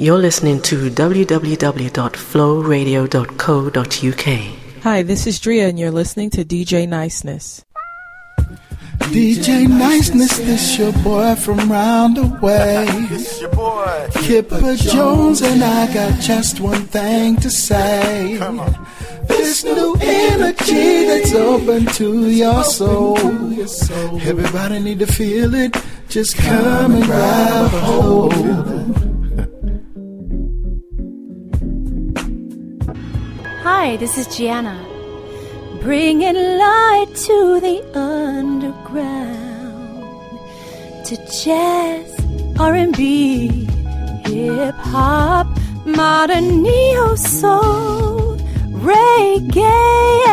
You're listening to www.flowradio.co.uk. Hi, this is Drea, and you're listening to DJ Niceness. DJ Niceness, this your boy from round the way. It's your boy. Kipper Jones, and I got just one thing to say. Come on. This new energy that's open to your soul. Everybody need to feel it. Just come and grab a hold. Hi, this is Gianna. Bringing light to the underground. To jazz, R&B, hip hop, modern neo soul, reggae,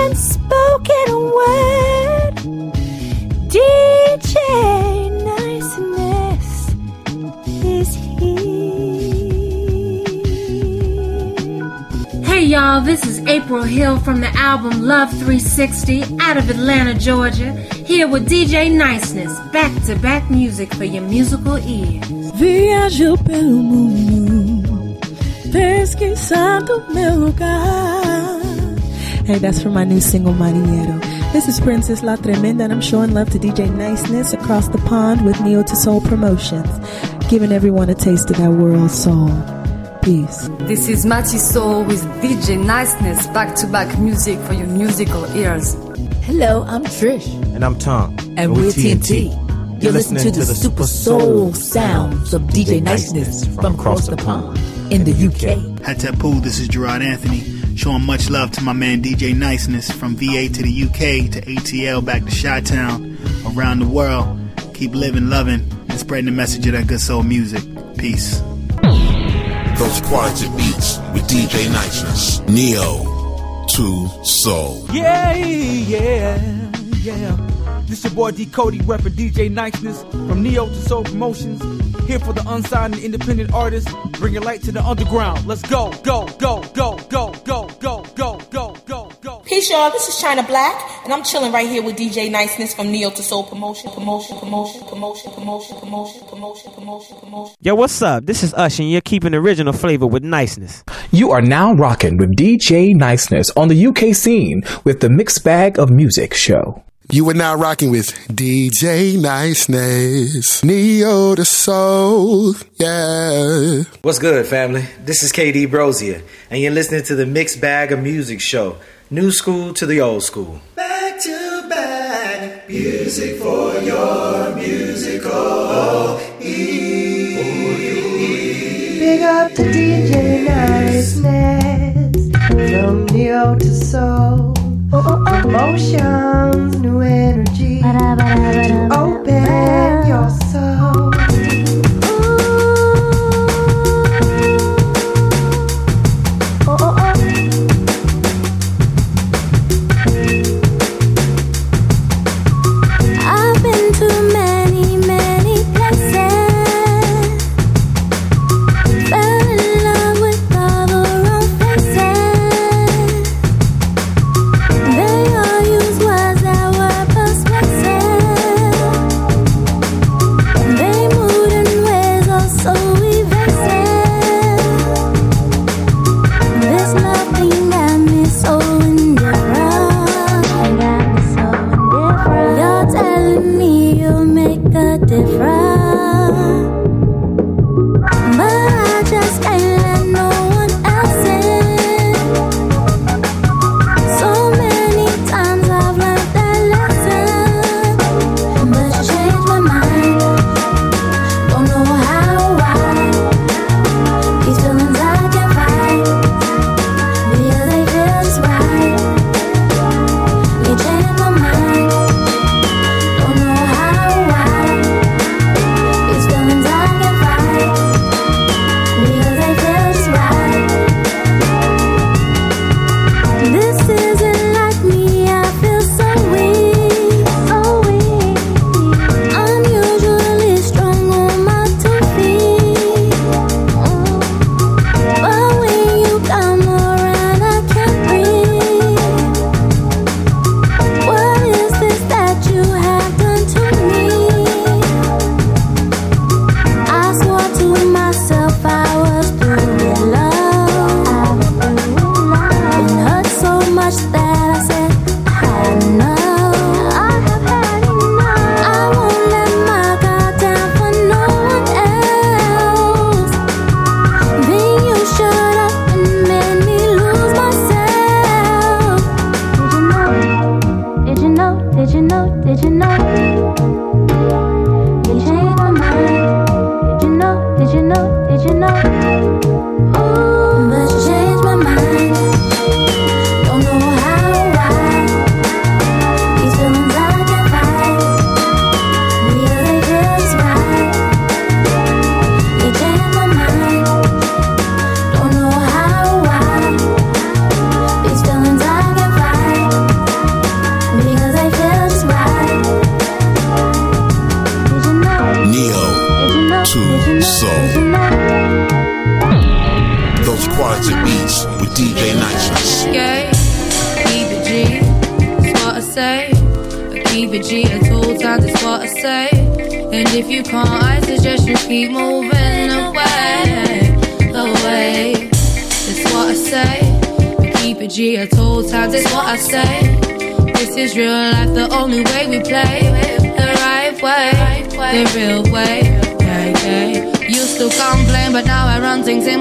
and spoken word. DJ Niceness Hey y'all, this is April Hill from the album Love 360 out of Atlanta, Georgia, here with DJ Niceness, back to back music for your musical ears. Viajo pelo mundo, pesquisando meu lugar. Hey, that's from my new single, Mariero. This is Princess La Tremenda, and I'm showing love to DJ Niceness across the pond with Neo to Soul Promotions, giving everyone a taste of that world soul. Peace. This is Mati Soul with DJ Niceness, back to back music for your musical ears. Hello, I'm Trish. And I'm Tom. And, we're TNT. You're listening to the super soul sounds of DJ Niceness from across the pond in the UK. Hatapu, this is Gerard Anthony. Showing much love to my man DJ Niceness from VA to the UK to ATL back to Chi Town, around the world. Keep living, loving, and spreading the message of that good soul music. Peace. Those quality beats with DJ Niceness. Neo to Soul. Yeah, yeah, yeah. This your boy D Cody repping DJ Niceness from Neo to Soul Promotions. Here for the unsigned and independent artists, bringing light to the underground. Let's go, go, go, go, go, go, go, go, go, go, go. Peace, y'all. This is China Black, and I'm chilling right here with DJ Niceness from Neo to Soul Promotion, Promotion, Promotion, Promotion, Promotion, Promotion, Promotion, Promotion, Promotion. Yo, what's up? This is Ush, and you're keeping original flavor with niceness. You are now rocking with DJ Niceness on the UK scene with the Mixed Bag of Music show. You are now rocking with DJ Niceness. Neo to Soul. Yeah. What's good, family? This is KD Brozier, and you're listening to the Mixed Bag of Music show. New school to the old school. Back to back, music for your musical ears. Big up to DJ Niceness from Neo to Soul. Emotions, new energy. Open your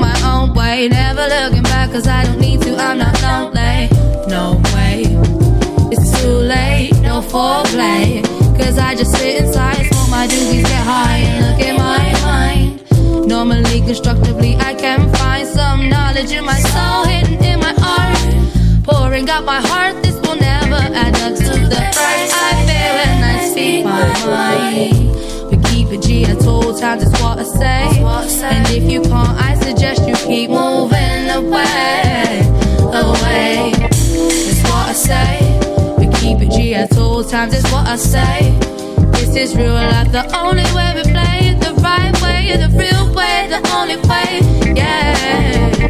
my own way. Never looking back, cause I don't need to, I'm not lonely. No way, it's too late, no foreplay. Cause I just sit inside, smoke my doobies get high and look at my mind. Normally, constructively, I can find some knowledge in my soul, hidden in my art. Pouring out my heart apogee. I told time that's what I say. And if you can't, I suggest you keep moving away, away. That's what I say. We keep it G at all times. That's what I say. This is real life. The only way we play it the right way, the real way, the only way. Yeah.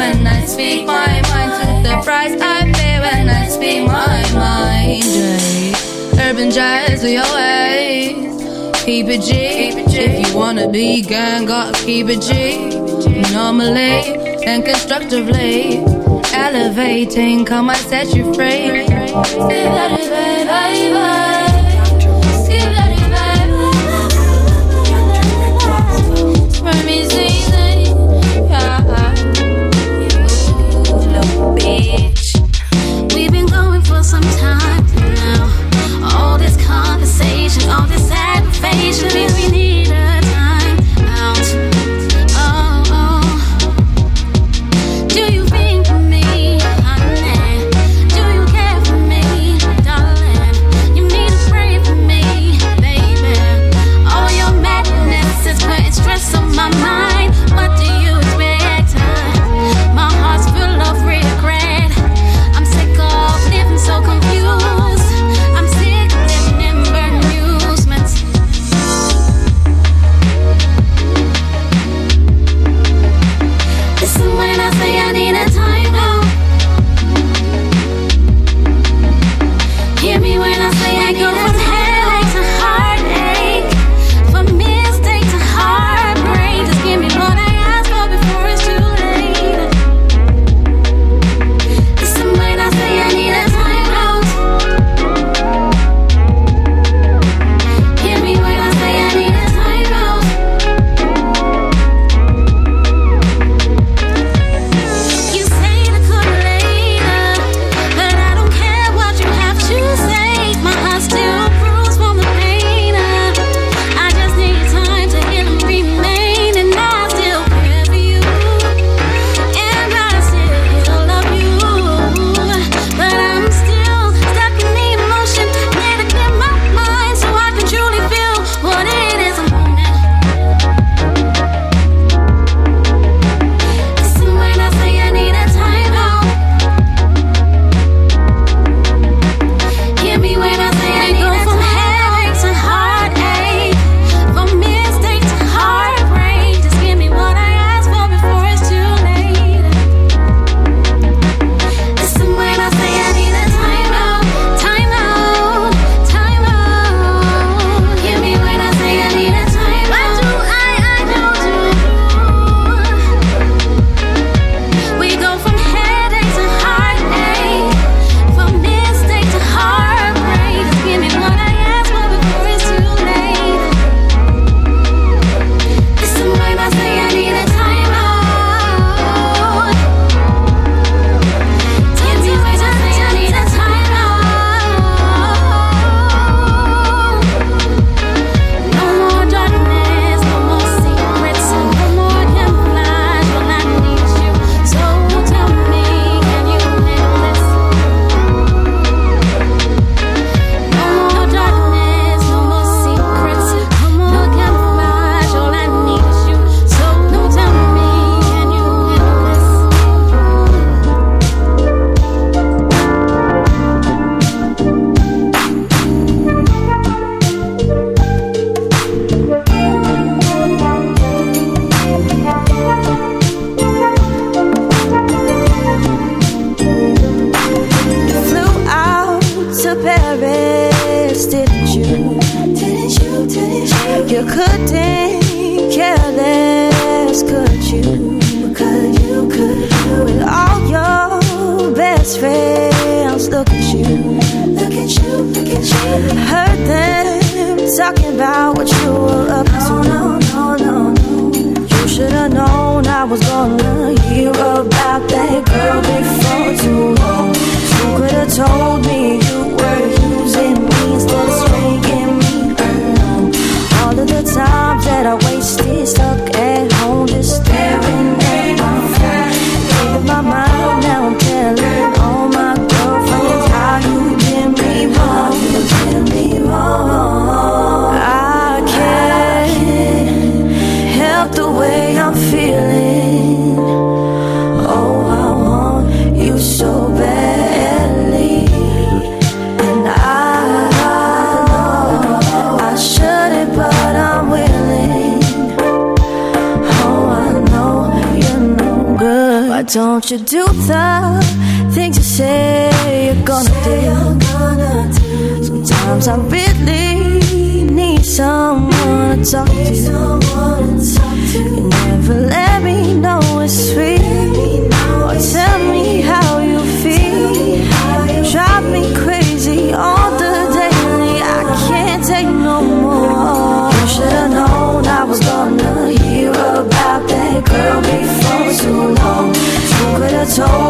When I speak my mind, to the price I pay when I speak my mind. Urban jazz, your ways. Keep it G. If you wanna be gang, gotta keep it G normally and constructively. Elevating, come I set you free. Aggravation, we to talk to. You never let me know it's sweet. Or tell me how you feel. Drive me crazy on the daily. I can't take no more. You should've known I was gonna hear about that girl before too long. You could've told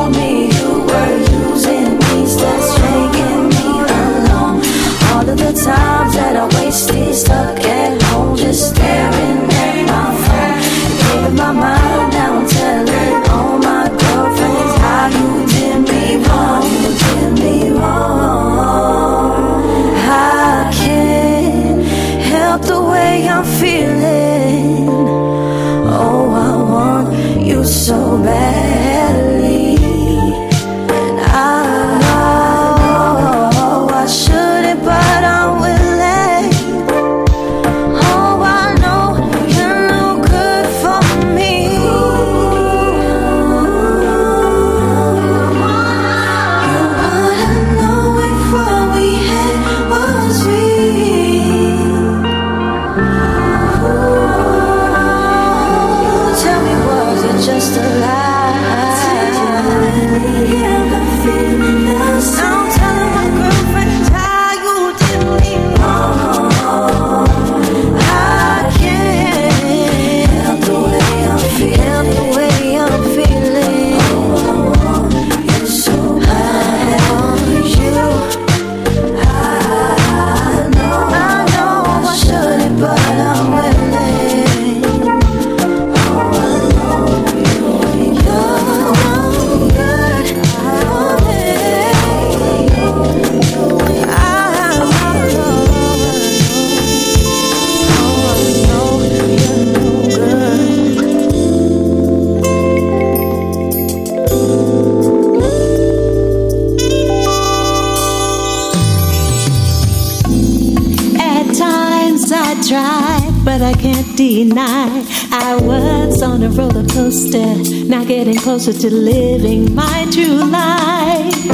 roller coaster, now getting closer to living my true life.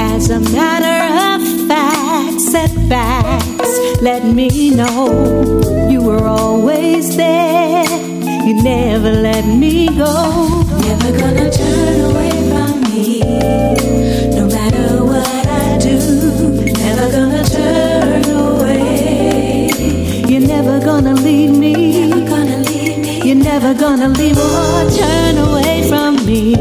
As a matter of fact, setbacks let me know you were always there. You never let me go. Never gonna turn away from me, no matter what I do. Never gonna turn away. You're never gonna leave me. Never gonna leave or turn away from me.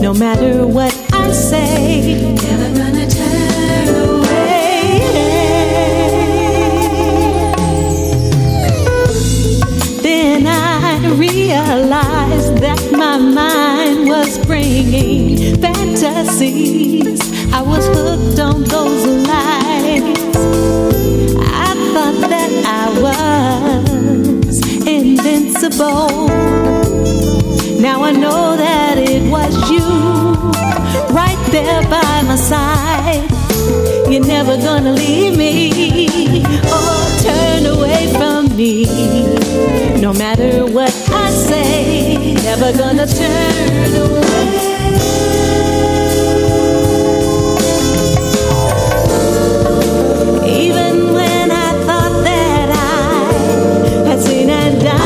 No matter what I say. Never gonna turn away. Then I realized that my mind was bringing fantasies. I was hooked on those lights. Invincible. Now I know that it was you right there by my side. You're never gonna leave me or turn away from me. No matter what I say, never gonna turn away. Even when I thought that I had seen and done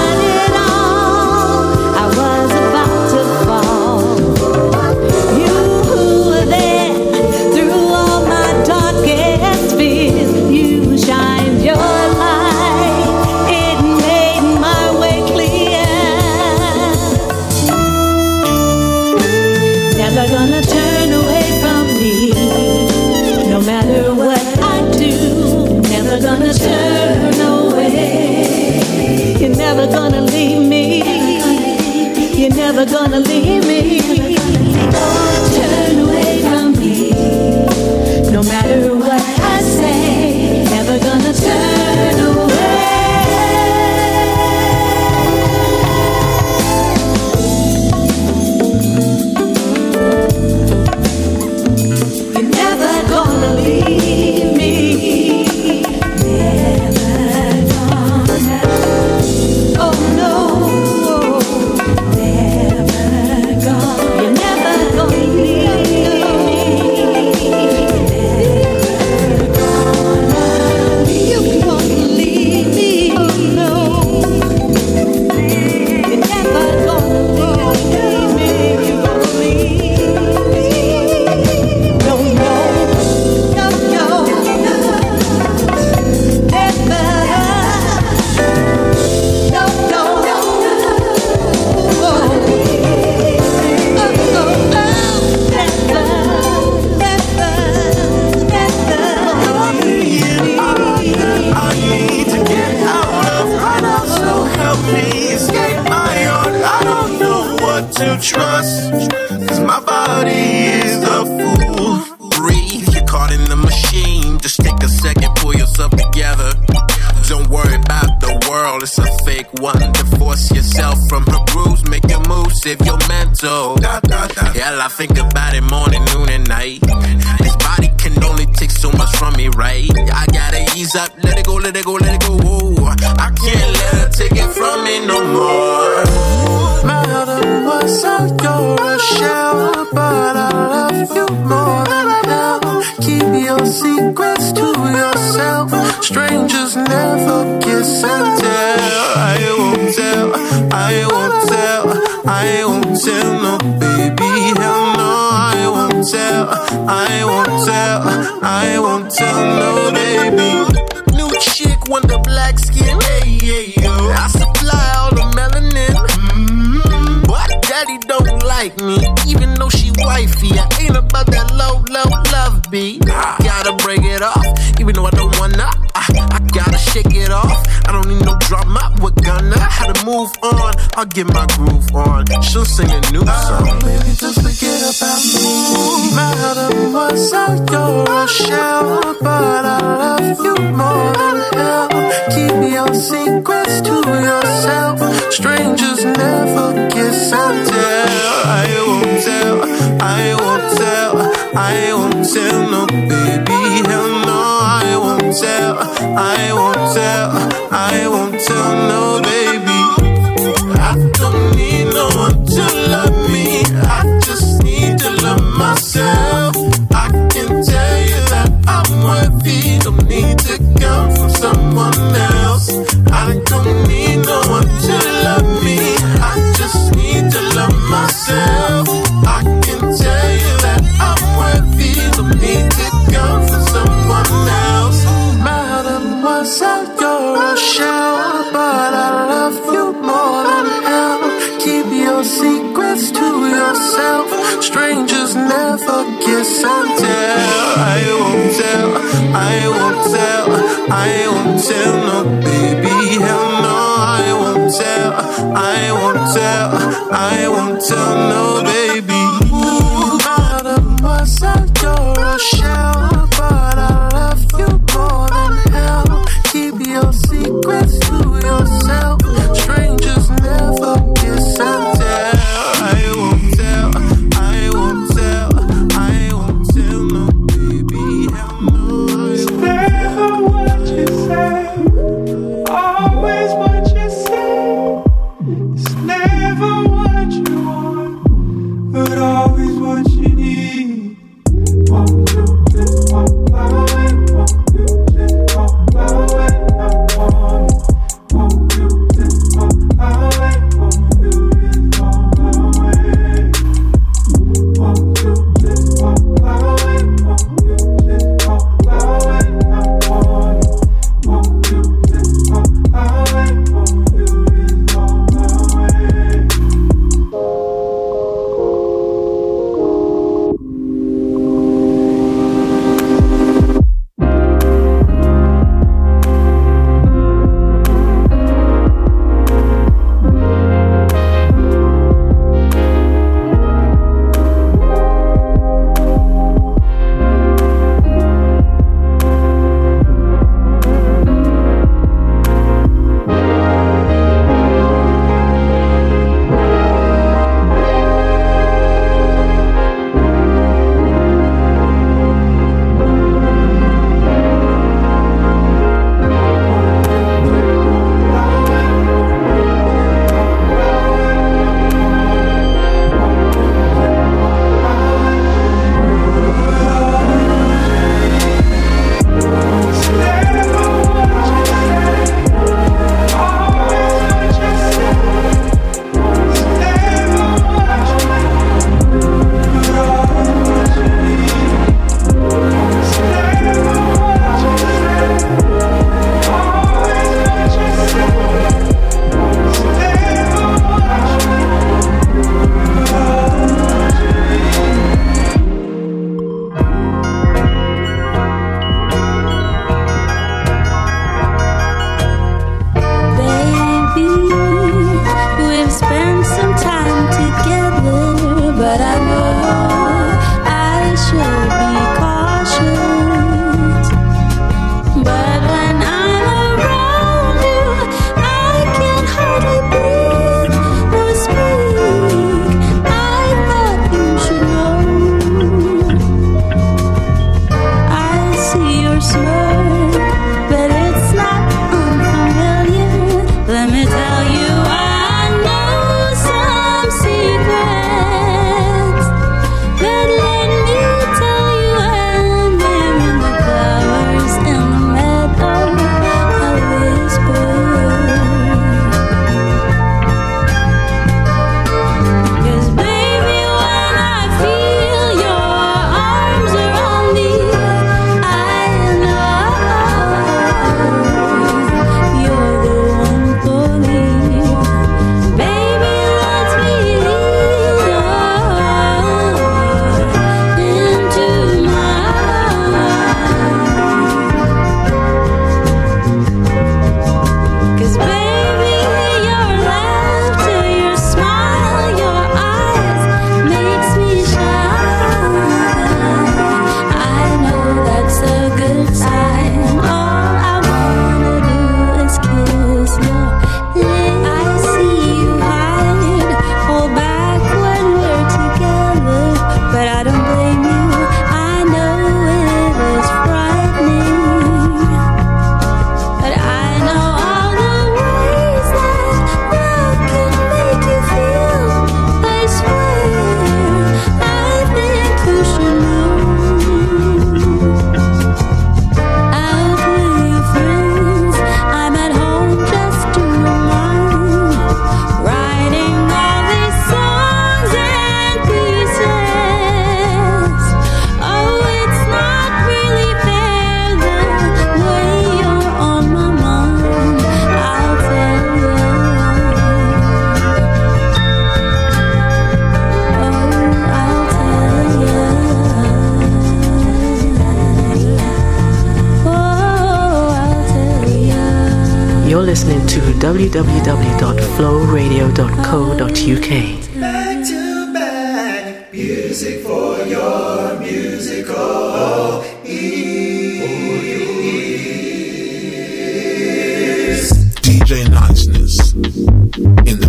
never gonna I won't tell I'll get my groove on. She'll sing a new oh, song. Oh, baby, just forget about me. Madam what's on your shell, but I love you more than hell. Keep your secrets to yourself. Strangers never kiss and tell. I won't tell. I won't tell. I won't tell. No, baby, hell no. I won't tell. I won't tell. I won't tell. No. fuck yourself tell I won't tell, I won't tell, I won't tell No baby, hell no. I won't tell, I won't tell, I won't tell no listening to www.flowradio.co.uk. Back to back, music for your musical ears. DJ Niceness in the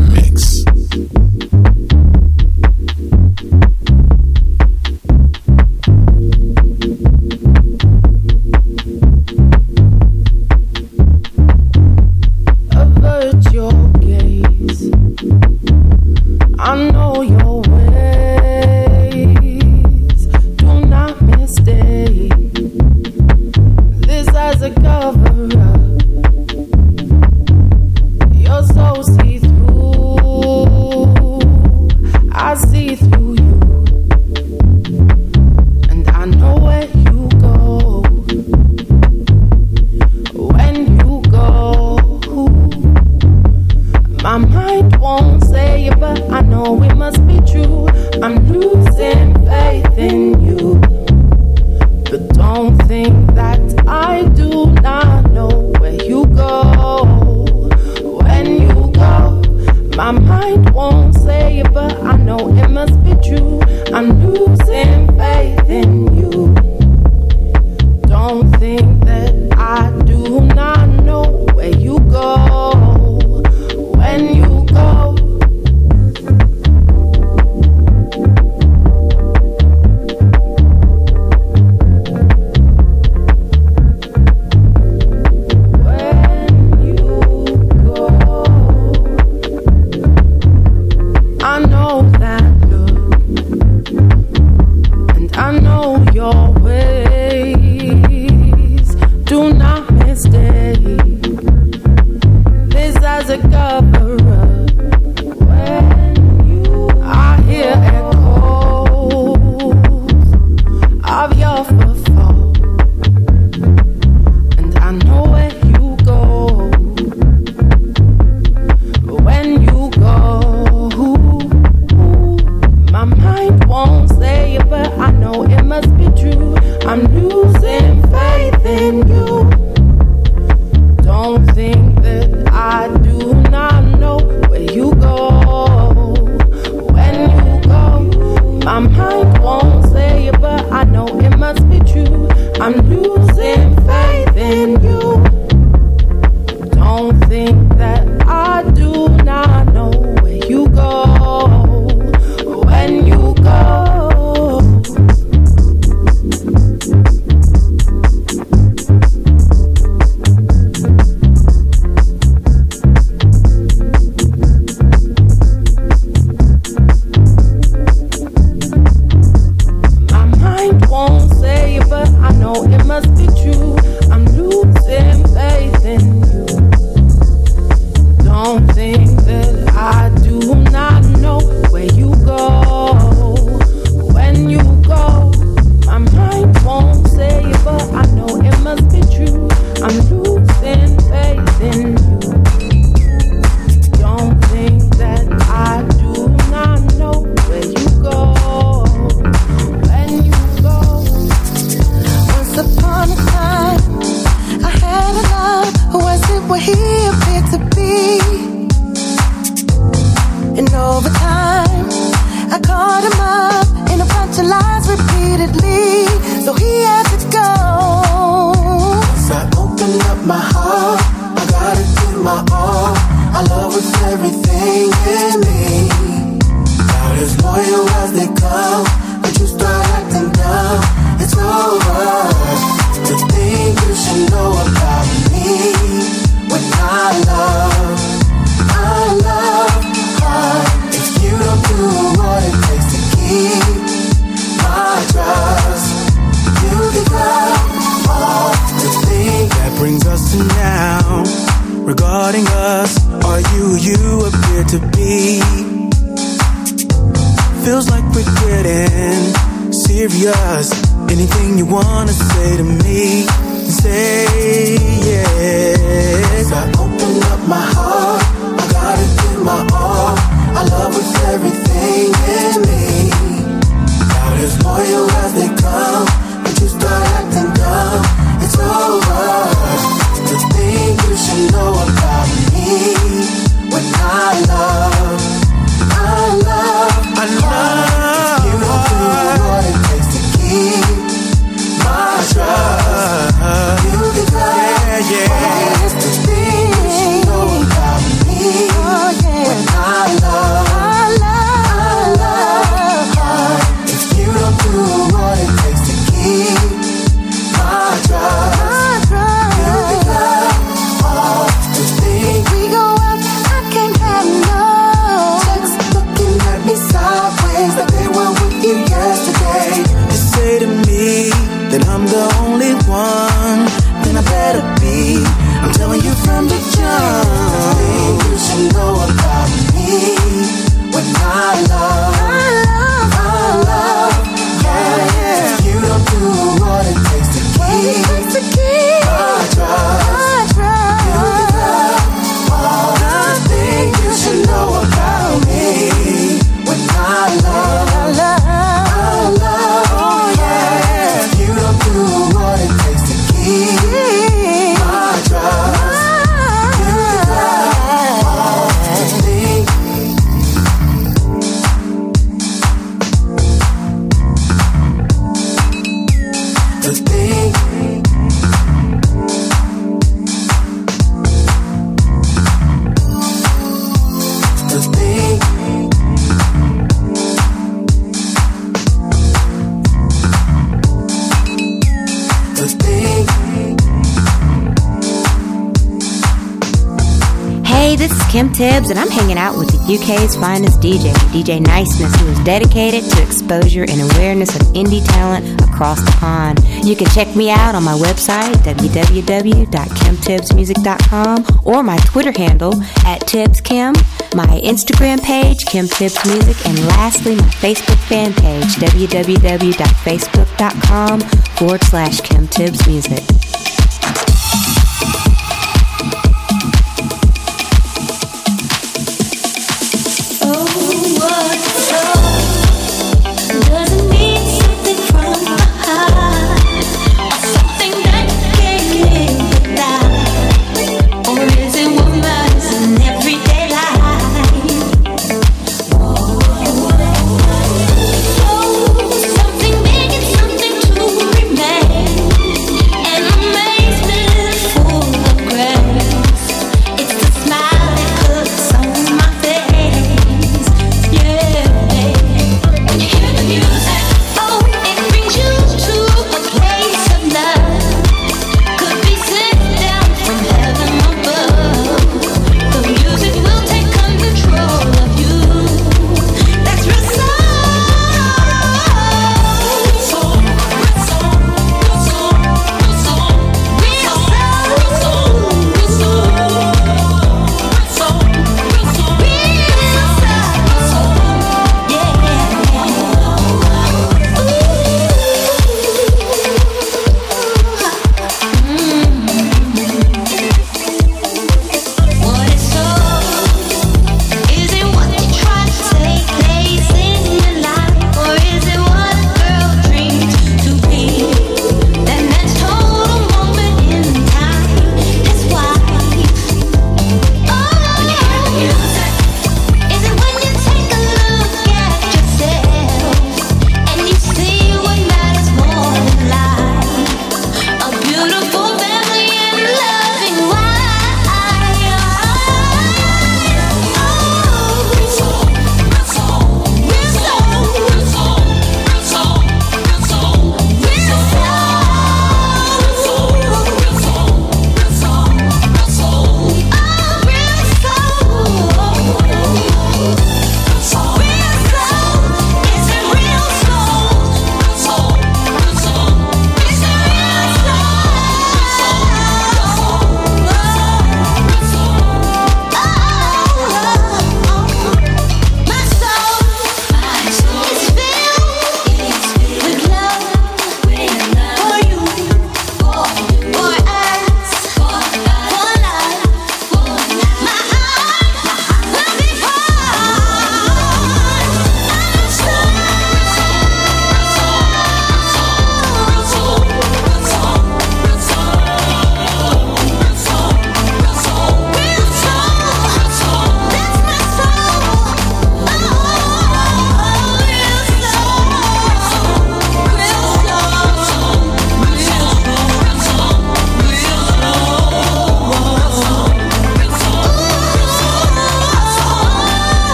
Kim Tibbs, and I'm hanging out with the UK's finest DJ, DJ Niceness, who is dedicated to exposure and awareness of indie talent across the pond. You can check me out on my website, www.kimtibbsmusic.com, or my Twitter handle, at TibbsKim, my Instagram page, Kim Tibbs Music, and lastly, my Facebook fan page, www.facebook.com forward slash Kim Tibbs Music.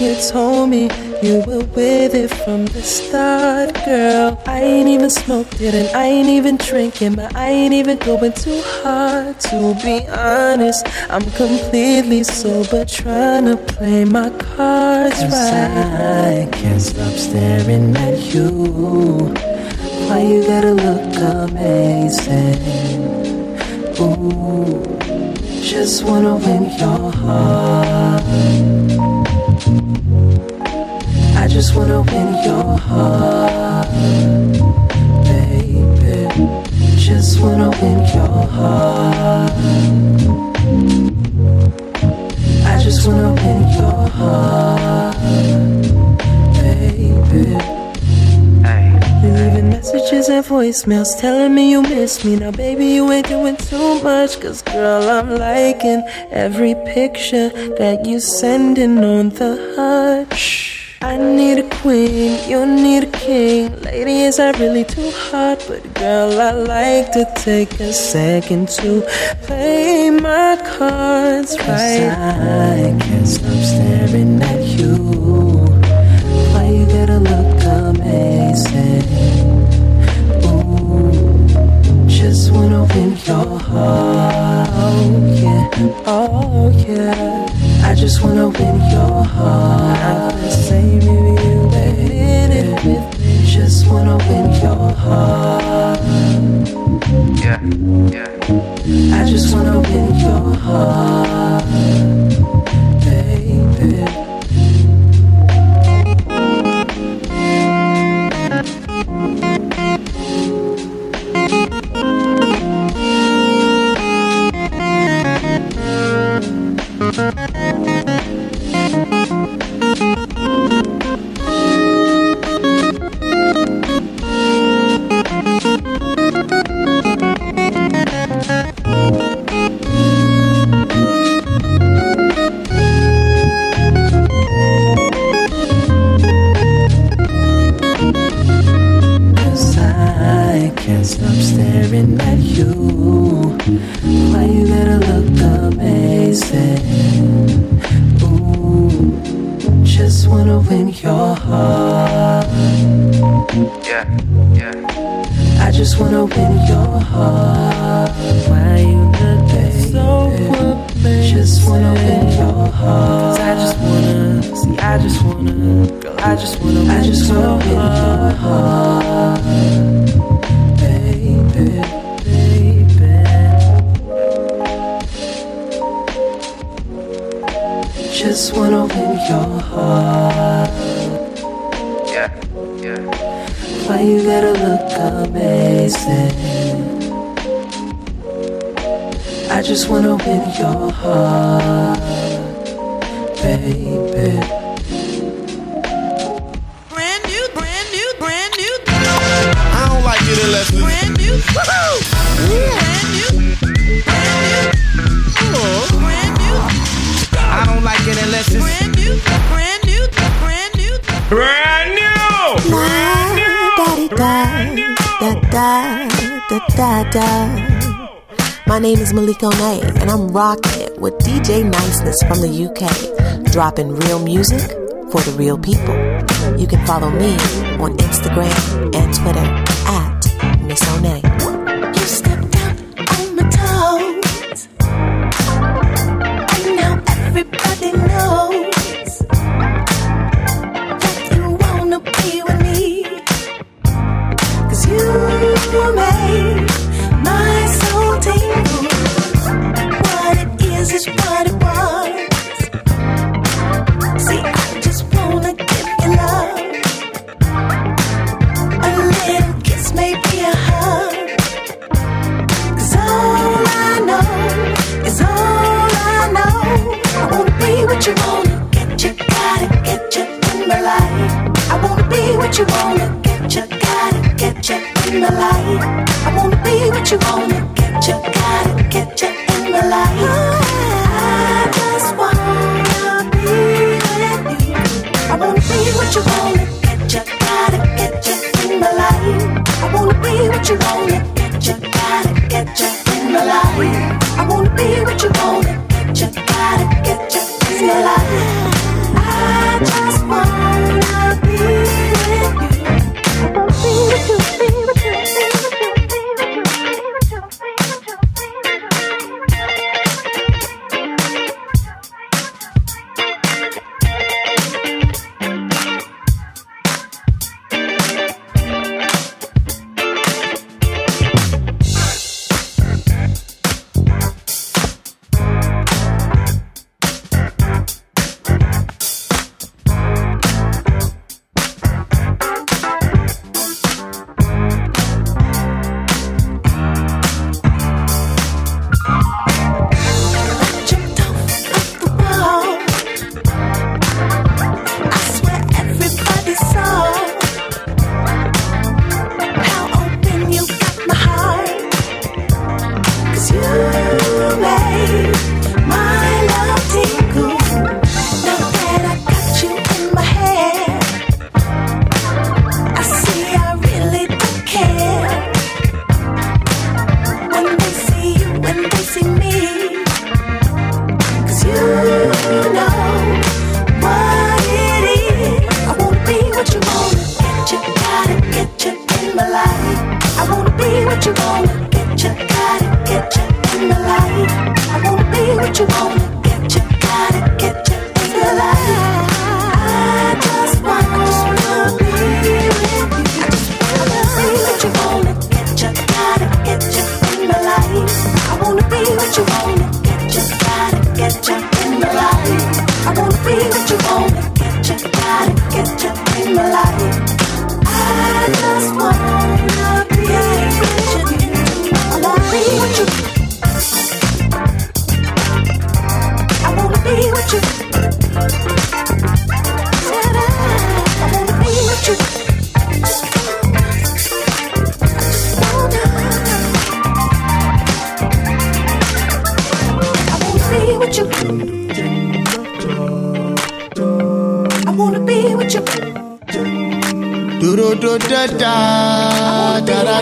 You told me you were with it from the start, girl. I ain't even smoked it and I ain't even drinking, but I ain't even going too hard. To be honest, I'm completely sober, trying to play my cards right. I can't stop staring at you. Why you gotta look amazing? Ooh, just wanna win your heart. Just wanna win your heart, baby. Just wanna win your heart. I just wanna win your heart, baby. You're leaving messages and voicemails telling me you miss me. Now, baby, you ain't doing too much. Cause, girl, I'm liking every picture that you sending on the hush. I need a queen, you need a king. Is that really too hot, But, girl, I like to take a second to play my cards right. I can't stop staring at you. Why you gotta look amazing? Ooh, just wanna win your heart. Oh yeah, oh yeah. I just wanna win your heart. I'm the same if you in it with me. Just wanna win your heart. Yeah, yeah. I just wanna win your heart, rocking it with DJ Niceness from the UK, dropping real music for the real people. You can follow me on Instagram and Twitter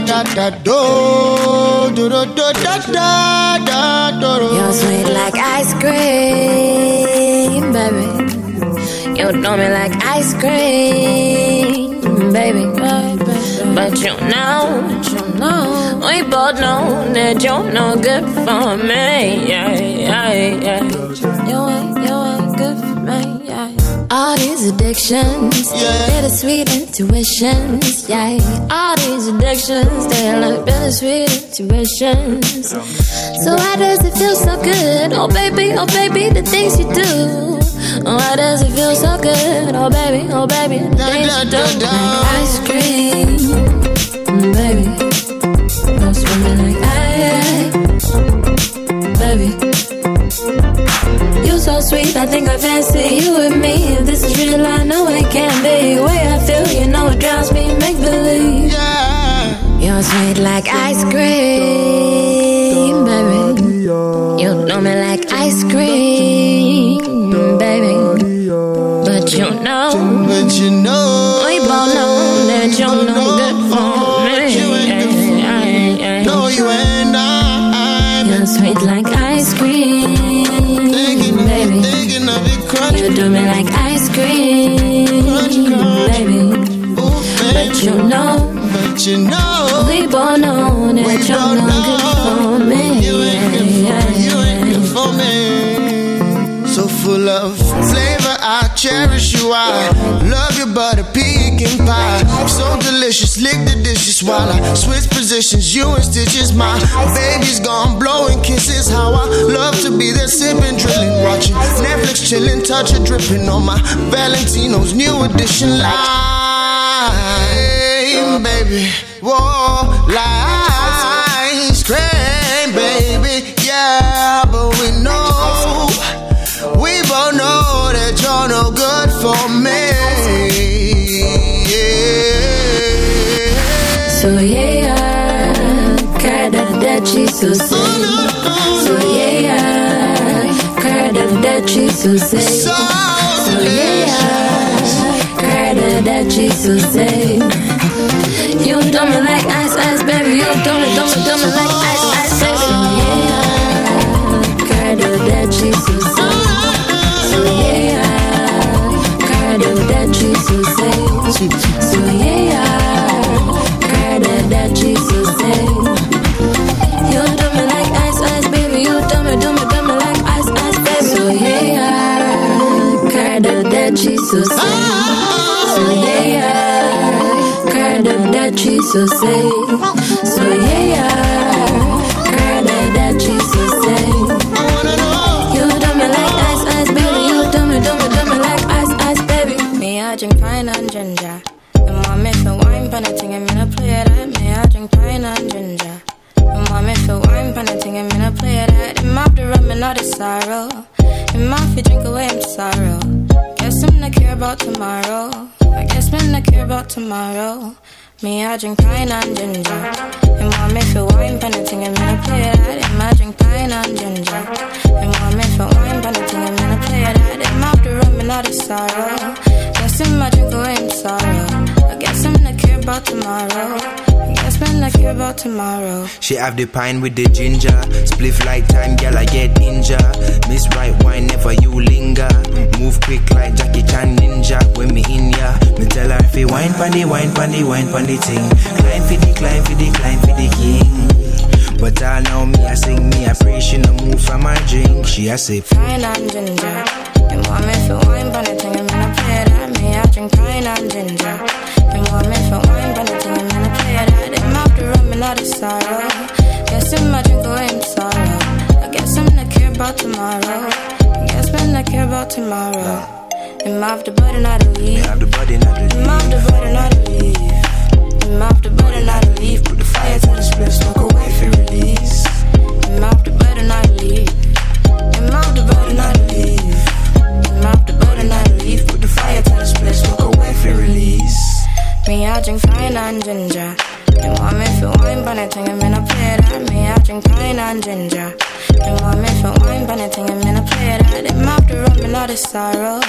da da do do do do da da da do. You're sweet like ice cream, baby. You know me like ice cream, baby. But you know, you know, we both know that you're no good for me. Yeah, yeah, yeah these addictions, bittersweet intuitions, yeah. All these addictions, they look bittersweet intuitions. So why does it feel so good? Oh baby, oh baby, the things you do. Oh why does it feel so good? Oh baby, oh baby, the things you do. Like ice cream, baby. Go swimming like sweet, I think I fancy you with me. If this is real, I know it can't be. The way I feel, you know it drives me make believe. You're sweet like ice cream, baby. You know me like ice cream, me like ice cream, baby. But you know, but you know, cherish you. I love your butter pecan pie. So delicious, lick the dishes while I switch positions. You and stitches, my baby's gone blowing kisses. How I love to be there sipping, drilling, watching Netflix, chilling, touching, dripping on my Valentino's new edition line, baby. Whoa, ice cream, baby. Yeah, for me. So yeah, cara da oh, so say. So yeah, cara da so say. So yeah, cara da so say. You do me like ice, ice, baby. You do me, do like ice, ice, so say. So yeah, cara da so say. You do me like ice, ice, baby. You do me, do me, do me like ice, ice, baby. So yeah, cara da so say. So yeah, cara da so say. So I drink pine and ginger. And mommy for wine, She have the pine with the ginger. Spliff like time, girl, I get injured. Miss right wine, never you linger. Move quick like Jackie Chan ninja. When me in ya, me tell her if you wine pandy, wine pandy, wine pandy thing. Climb for the, climb for the, climb for the king. But I know me, I sing me, I pray she no move from my drink. She I say, Pine and ginger. And mommy for wine, pan a thing, I'm gonna play that. Me, I drink pine and ginger. And mommy for wine, pan a thing, I'm gonna play that. Him off the rum and all the sorrow. About tomorrow. Him off the button, not to leave. have the body, not the Him off the button, to leave. Him off the button, not to leave. Put the fire to the split, smoke away for release. Him off the button, not to leave. Him off the button, not to leave. Him off the button, not to leave. Put the fire to the split, smoke away for release. Me, I drink pine and ginger. And want me for wine, but I think I'm gonna play that. Me, I drink pine and ginger. Think I'm gonna play. Him off the rum and all the sorrow.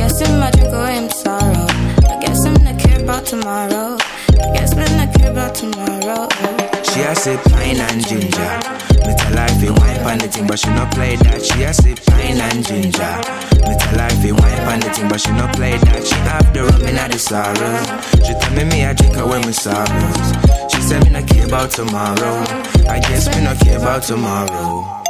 Guess I'm drink away him sorrow. I guess I'm not care about tomorrow. I guess I'm not care about tomorrow. She I say pine and ginger. Me tell her if you wine pon the thing, but she no play that. She a sip pine and ginger. Me tell her if you wine pon the thing, but she no play that. She have the rum in the sorrow. She tell me me I drink her when we sorrows. She said me not care about tomorrow. I guess me not care about tomorrow.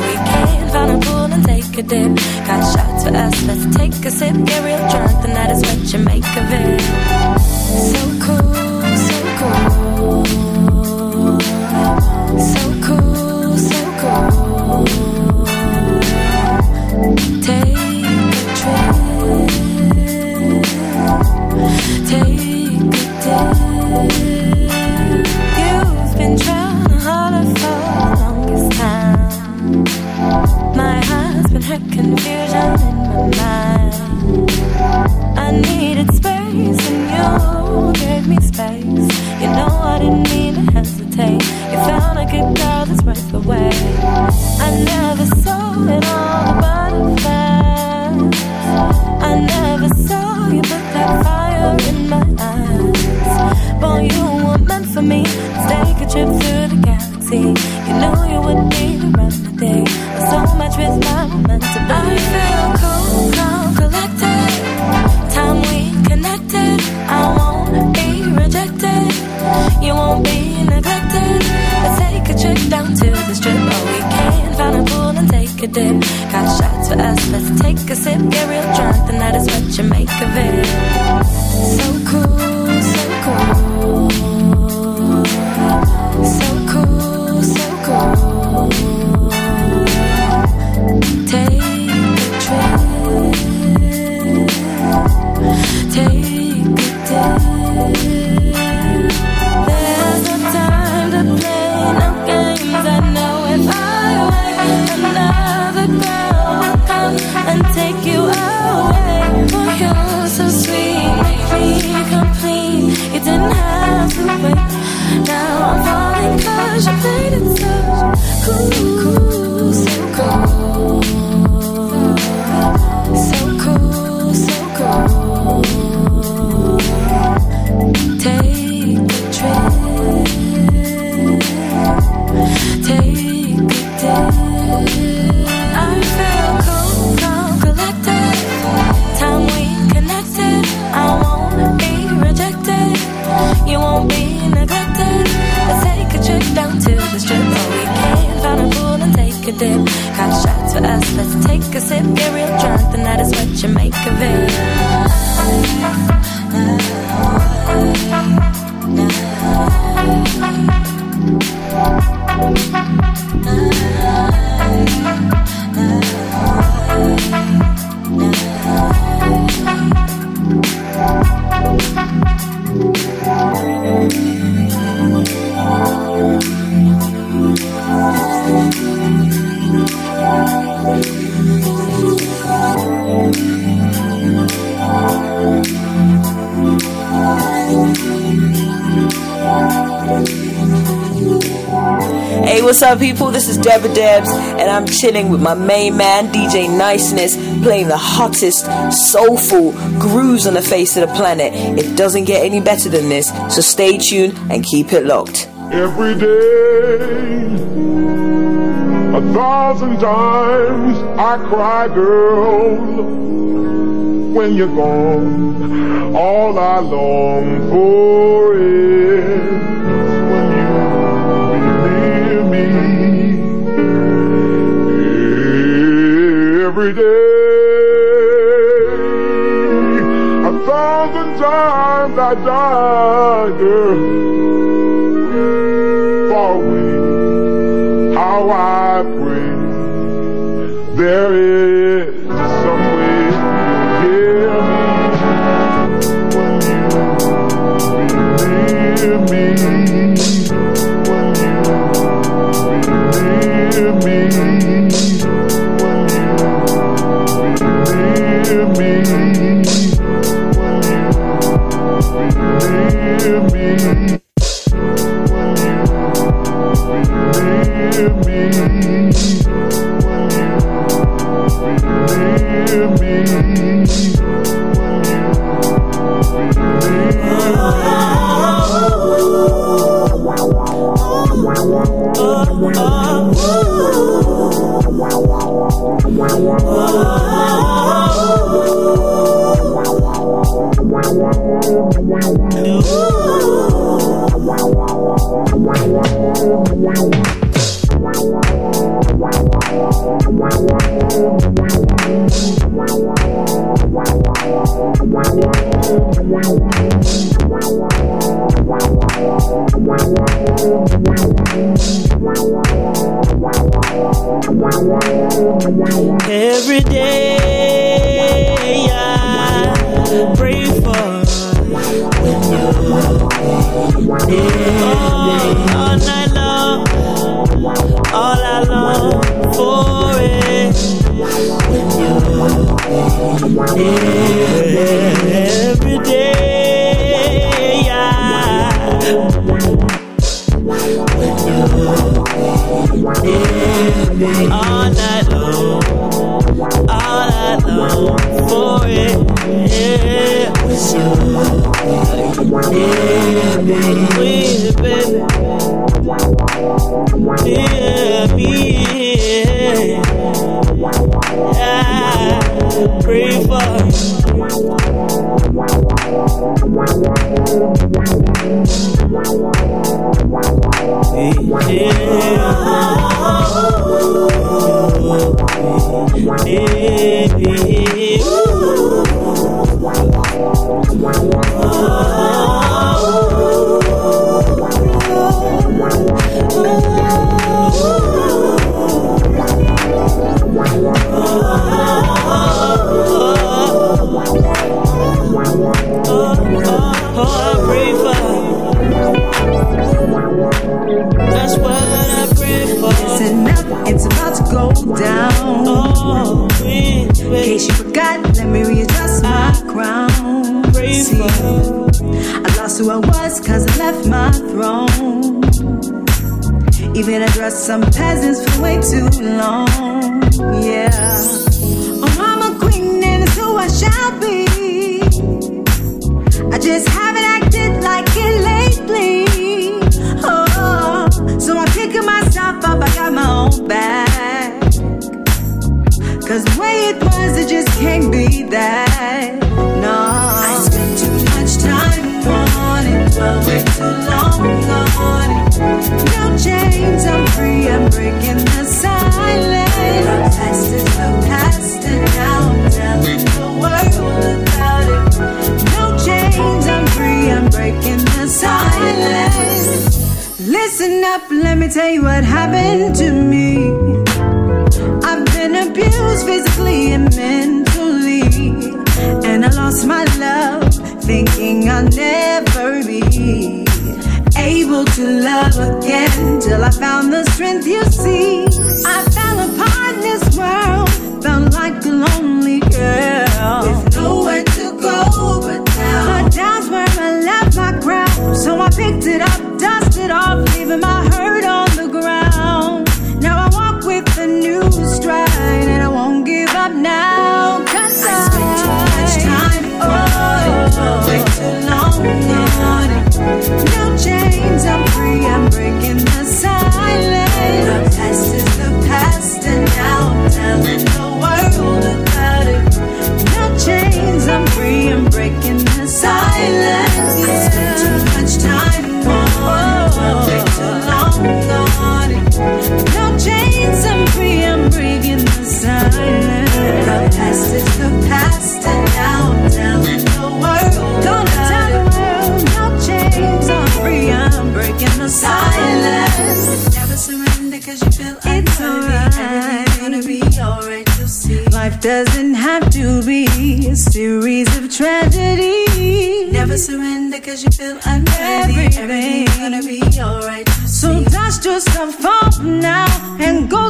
We can find a pool and take a dip. Got shots for us. Let's take a sip, get real drunk, and that is what you make of it. So and people? This is Deborah Debs, and I'm chilling with my main man, DJ Niceness, playing the hottest, soulful grooves on the face of the planet. It doesn't get any better than this, so stay tuned and keep it locked. Every day, a thousand times I cry, girl when you're gone. All I long for is Every day, a thousand times I die, girl. Far away, how I pray there is. Wow. Every day I all night long, all night long for it. Yeah, yeah, baby. Yeah, me, yeah. yeah pray for us. Yeah. some peasants for way too long.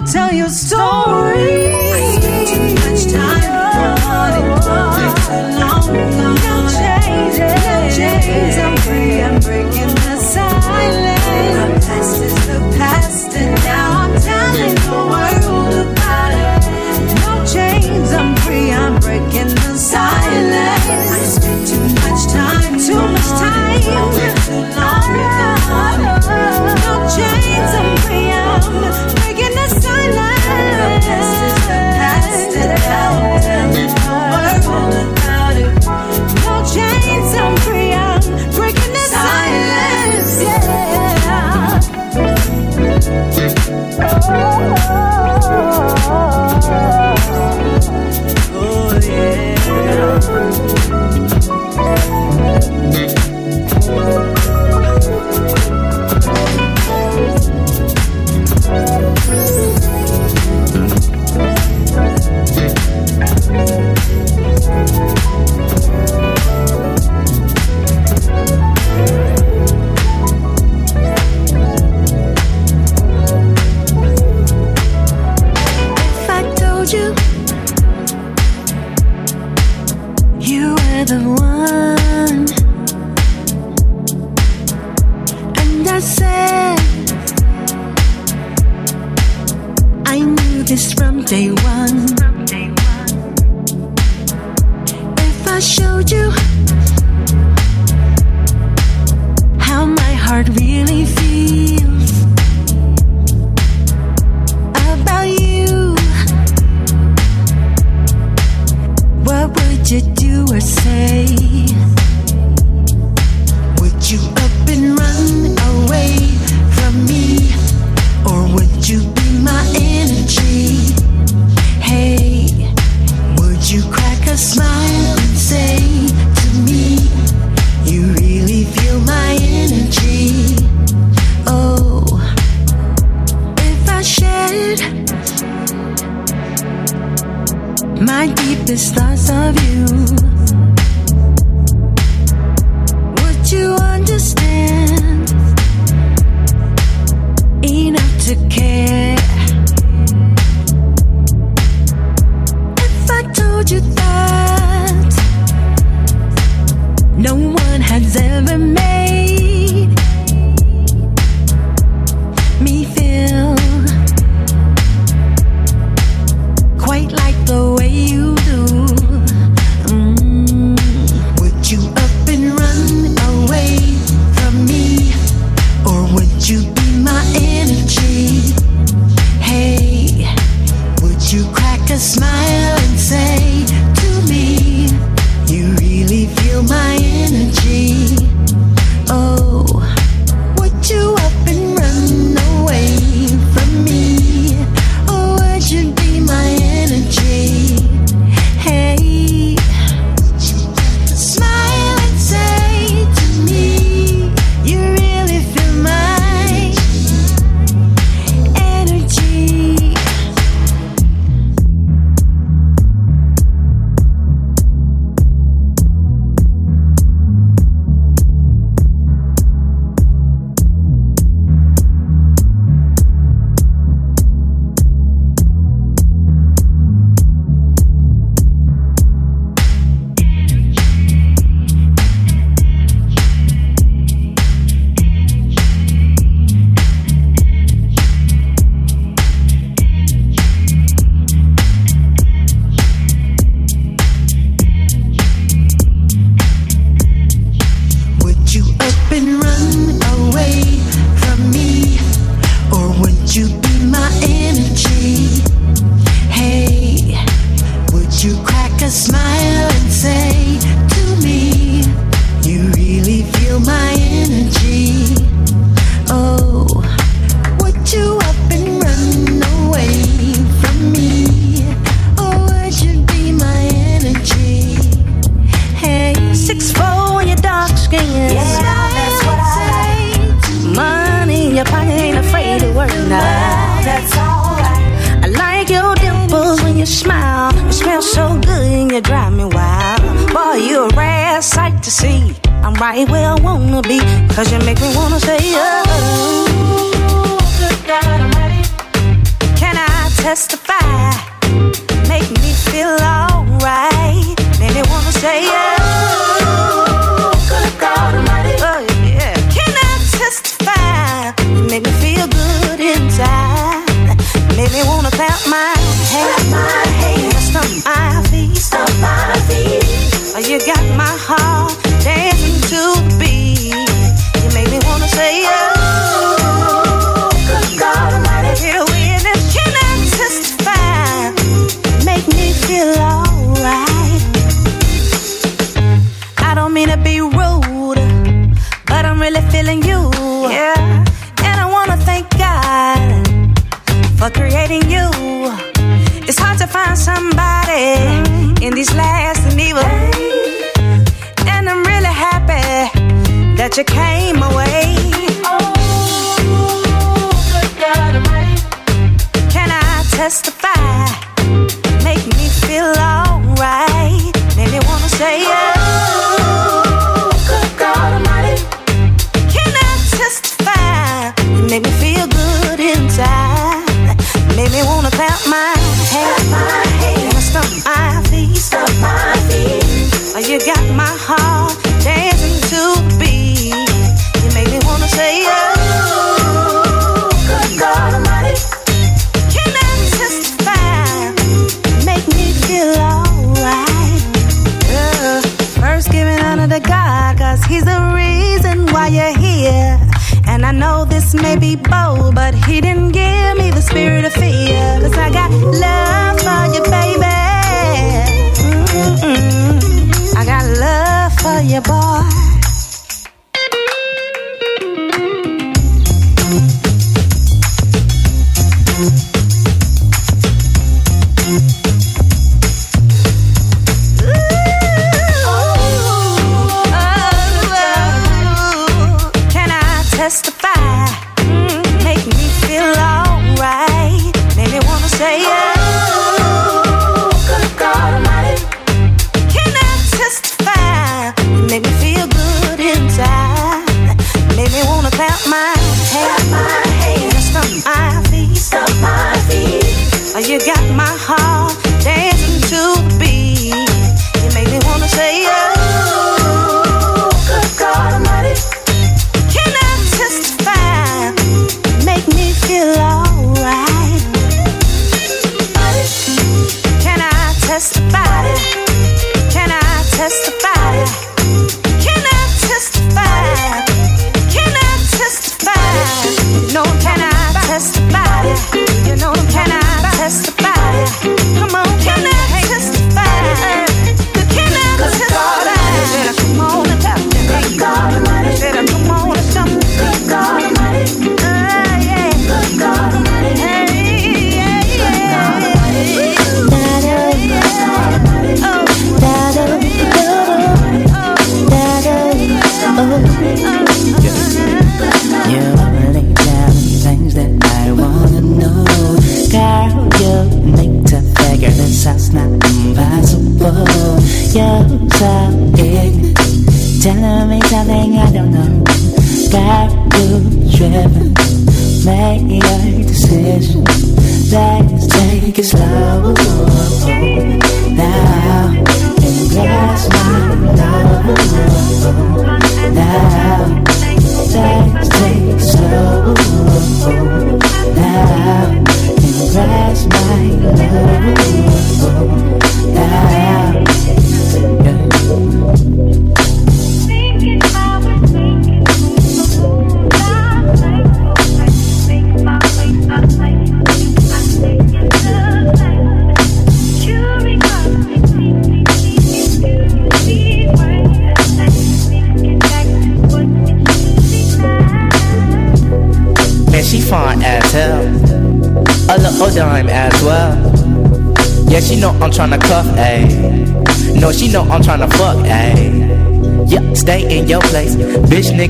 Tell your story.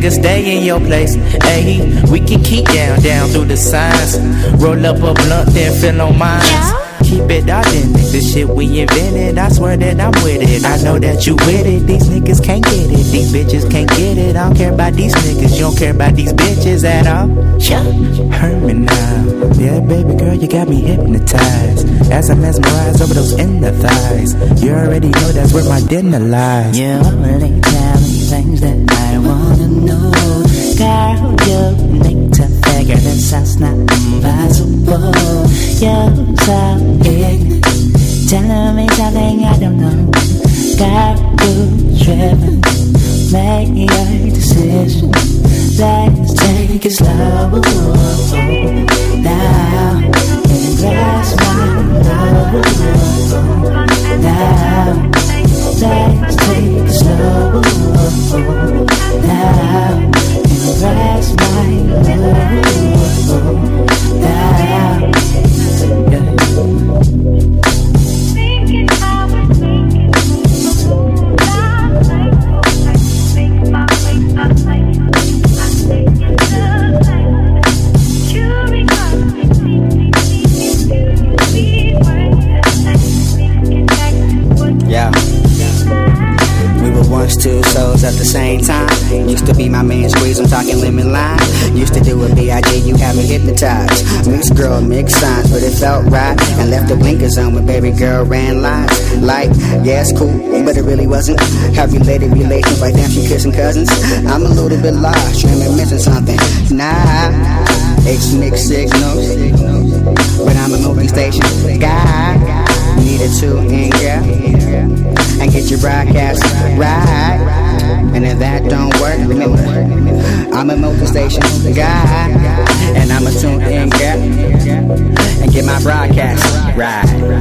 nigga, stay in your place. Ayy, we can keep down, down through the signs. Roll up a blunt, then fill on minds. Yeah keep it authentic. The shit we invented, I swear that I'm with it. I know that you with it. These niggas can't get it. These bitches can't get it. I don't care about these niggas. You don't care about these bitches at all. Yeah. Hurt me now. Yeah, baby girl, you got me hypnotized. As I mesmerize over those inner thighs. You already know that's where my dinner lies. You only tell me things that I wanna know. Girl, you need to figure this out's not impossible. You're so ignorant, telling me something I don't know. Girl, you tripping, make your decision. Let's take it slow now grasp my love now. Let's take it slow now grasp my love. Two souls at the same time. Used to be my man squeeze, I'm talking lemon lime. Used to do a B.I.G., you had me hypnotized. Mixed girl, mixed signs, but it felt right. And left the blinkers on when baby girl ran lines. Like, yeah, it's cool, but it really wasn't. Have related relations like damn, she kissing cousins. I'm a little bit lost, dreaming missing something. Nah, it's mixed signals. But I'm a moving station guy. Need a two in girl and get your broadcast right. And if that don't work, remember, I'm a multi station guy. And I'm a tune in girl and get my broadcast right.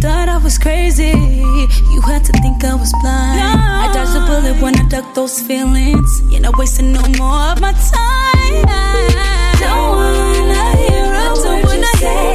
thought I was crazy. You had to think I was blind. I dodged a bullet when I ducked those feelings. You're not wasting no more of my time. Don't wanna hear a word you say.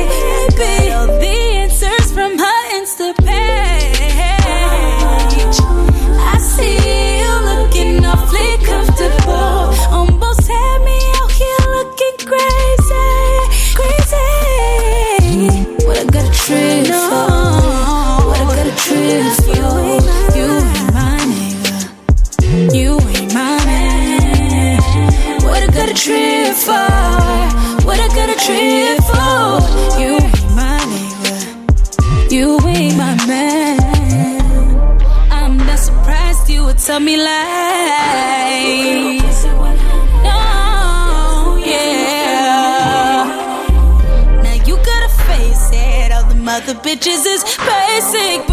Love me like. No, yeah. Now you gotta face it. All the mother bitches is basic,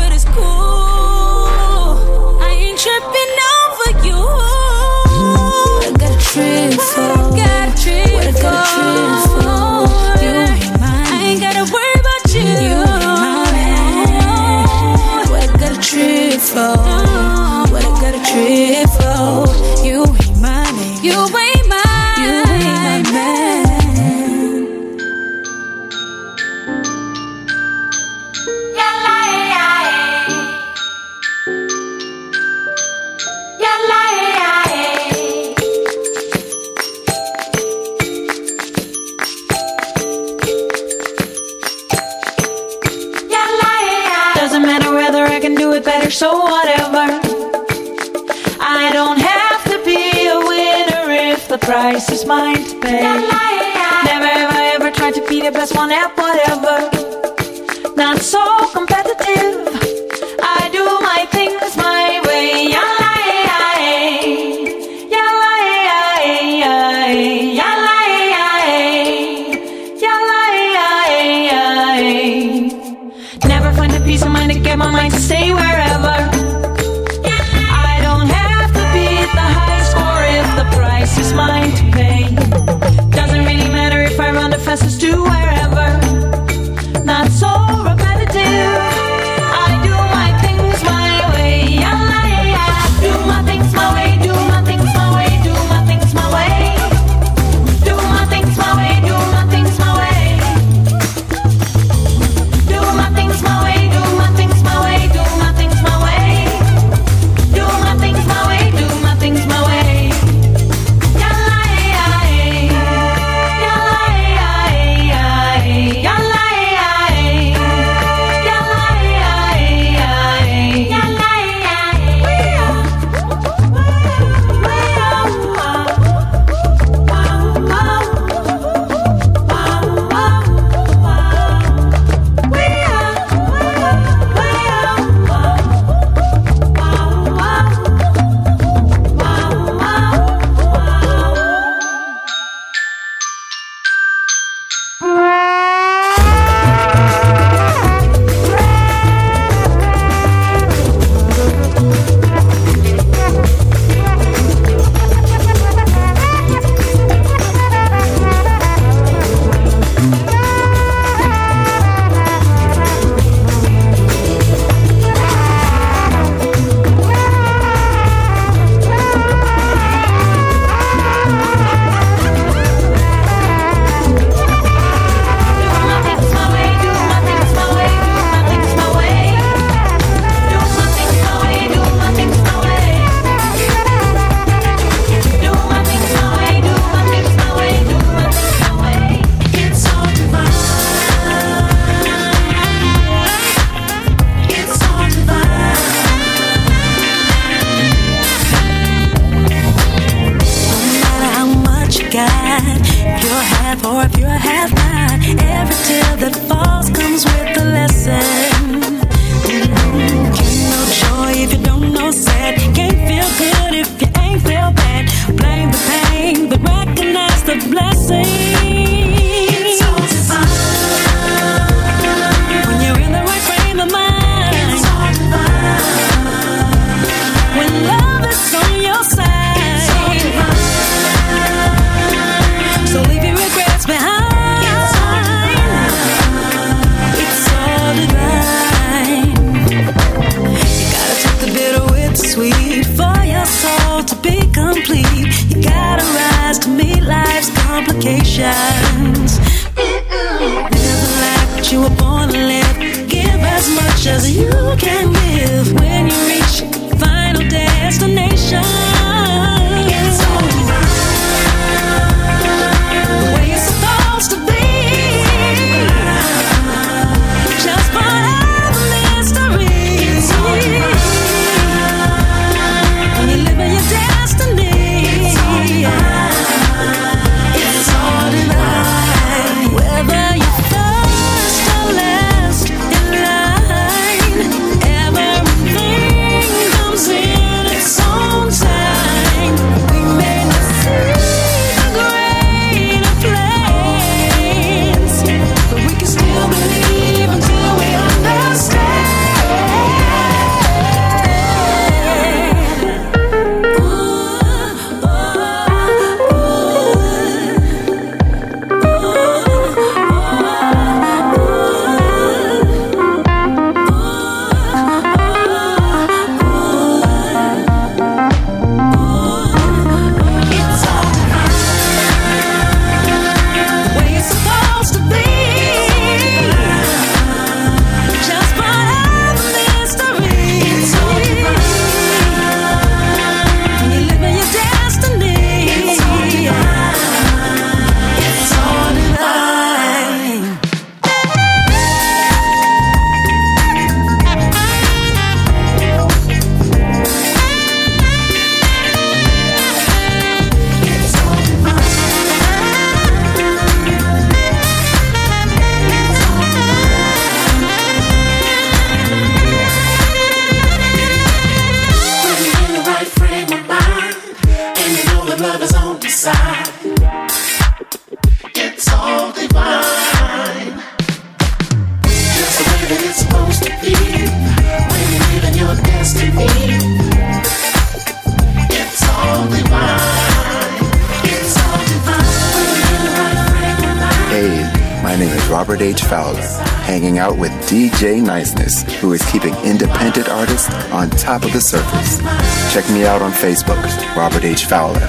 me out on Facebook, Robert H. Fowler,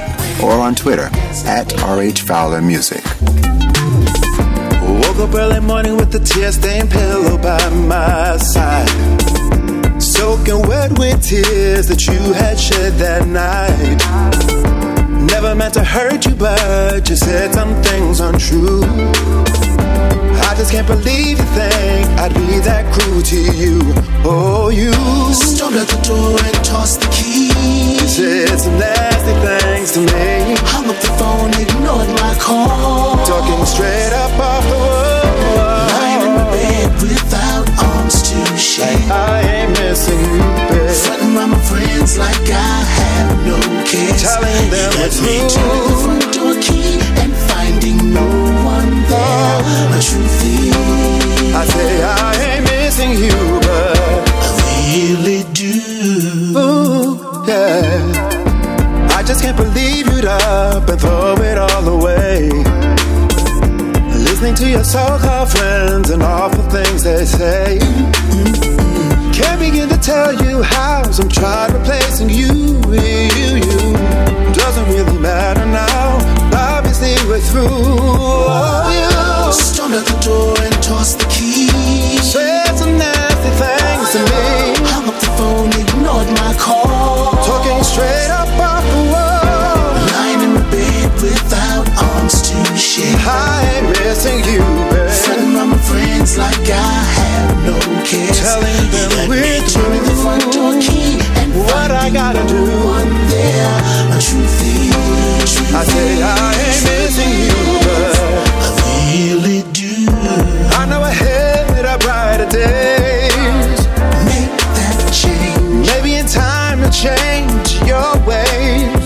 or on Twitter, at RH Fowler Music. Woke up early morning with the tear stained pillow by my side. Soaking wet with tears that you had shed that night. Never meant to hurt you, but you said some things untrue. I just can't believe you think I'd be that cruel to you. Oh, you stormed out the door and tossed the key. You said some nasty things to me. Hung up the phone, ignored my call. Talking straight up off the wall. Lying in my bed without arms to shake. I ain't missing you, babe. Fronting around my friends like I have no. Telling them it's me to the front door key and finding no one there. Oh. A true thief. I say I ain't missing you, can't believe you'd up and throw it all away. Listening to your so-called friends and awful things they say. Can't begin to tell you how some tried replacing you, you, you. Doesn't really matter now. Obviously we're through. Oh, you Stormed out the door telling them. The front door key and what I gotta do. One a. I say I ain't missing you, but I really do. I know I had a brighter days. Make that change. Maybe in time to change your ways.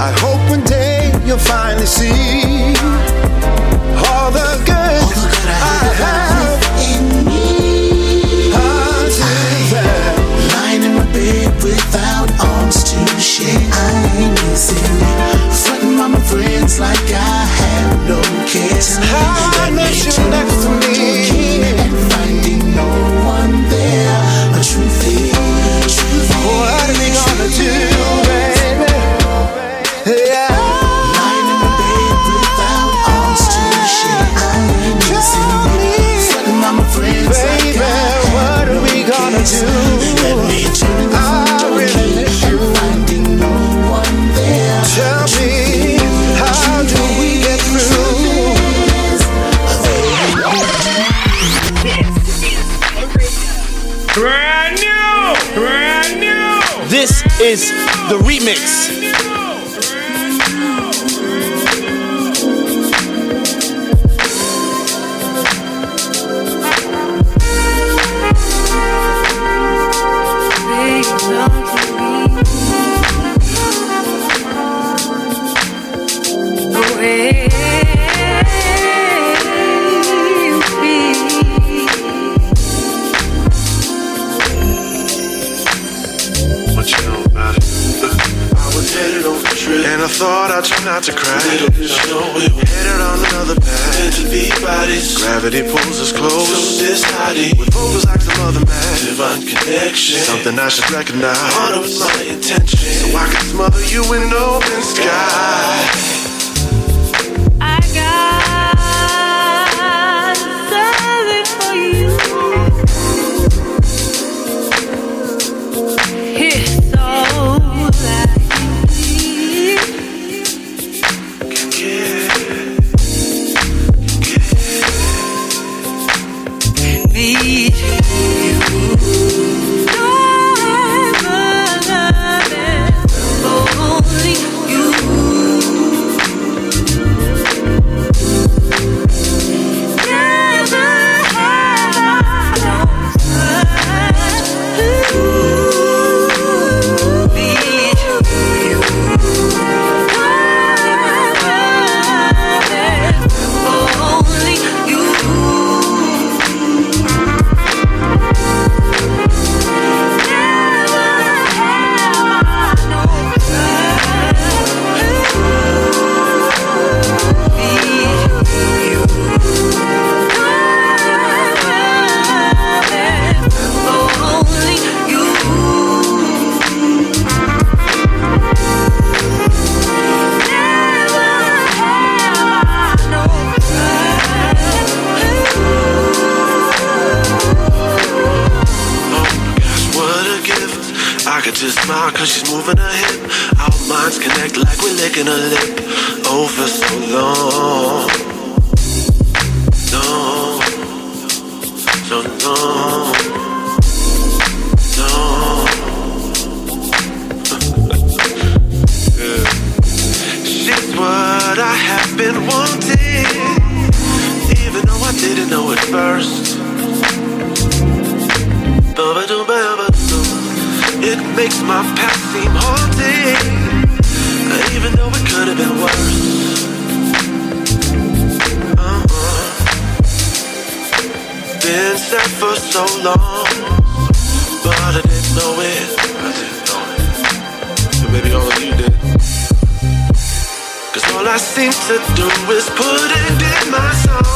I hope one day you'll finally see all the good, all the good I, I. I ain't missing it. My friends like I have no cares. I thought I'd try not to cry. Little I know we were headed on another path. To be bodies. Gravity pulls us close. So this body with focus like some other man. Divine connection. Something I should recognize. Honor was my intention, so I can smother you in an open sky. Like we're licking a lip. Oh, so long. No. Long. No. Yeah. She's what I have been wanting. Even though I didn't know at first. It makes my past seem haunting, even though it could have been worse. Uh-uh. Been sad for so long, but I didn't know it. I didn't know it. And maybe all of you did. Cause all I seem to do is put it in my song.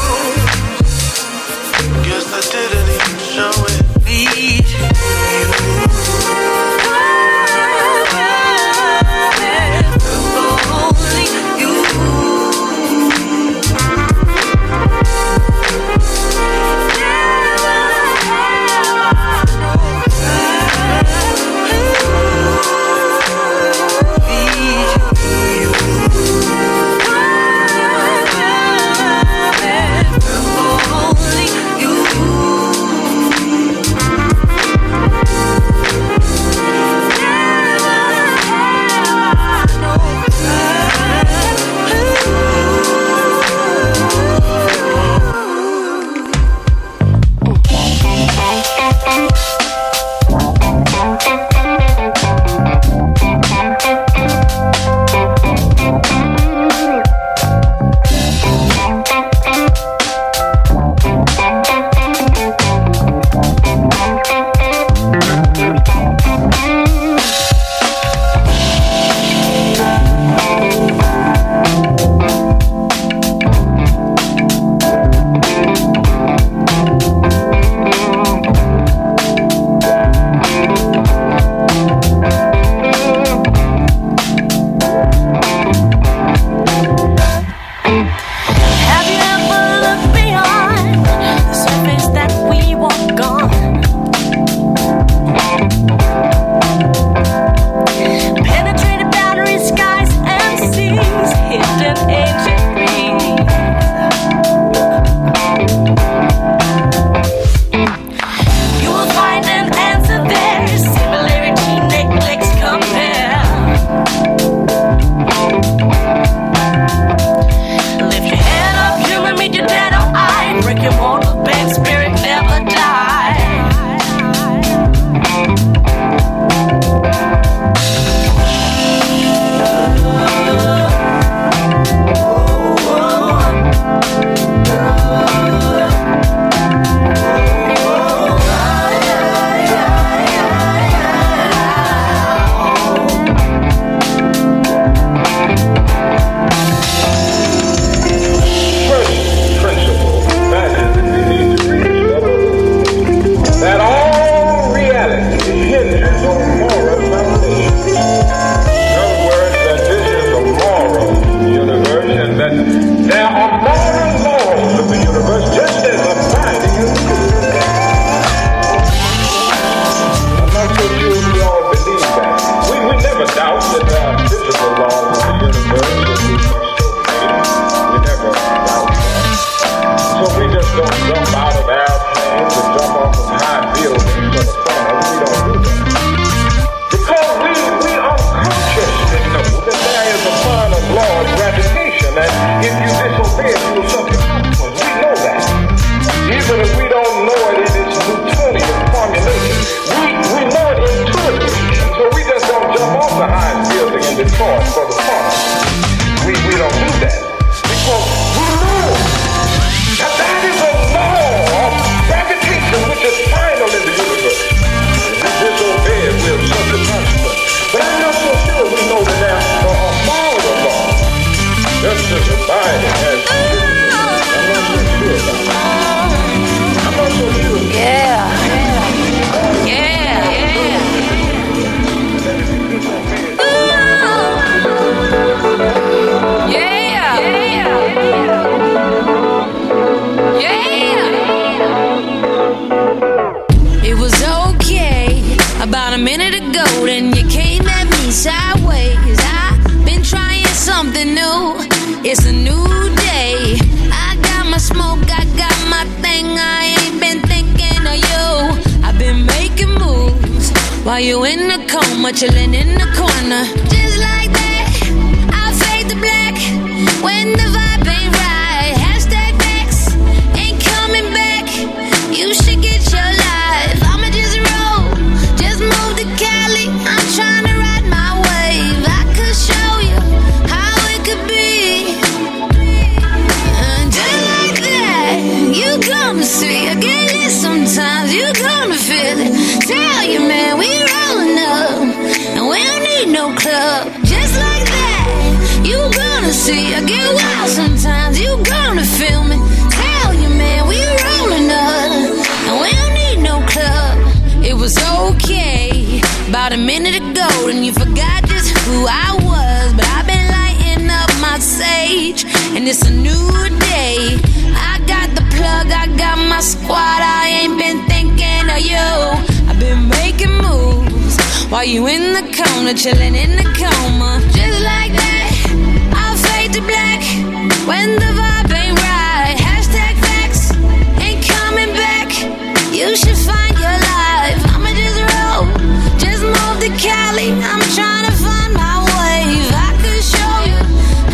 Cali, I'm trying to find my wave. I could show you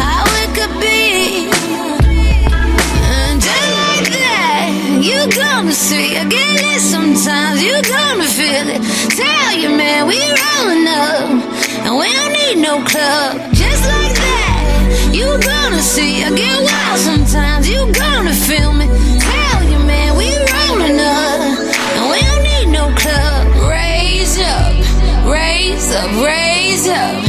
how it could be. And just like that, you gonna see. I get it sometimes, you gonna feel it. Tell you, man, we rolling up, and we don't need no club. Just like that, you gonna see. I get wild sometimes, you gonna feel me. up, raise up.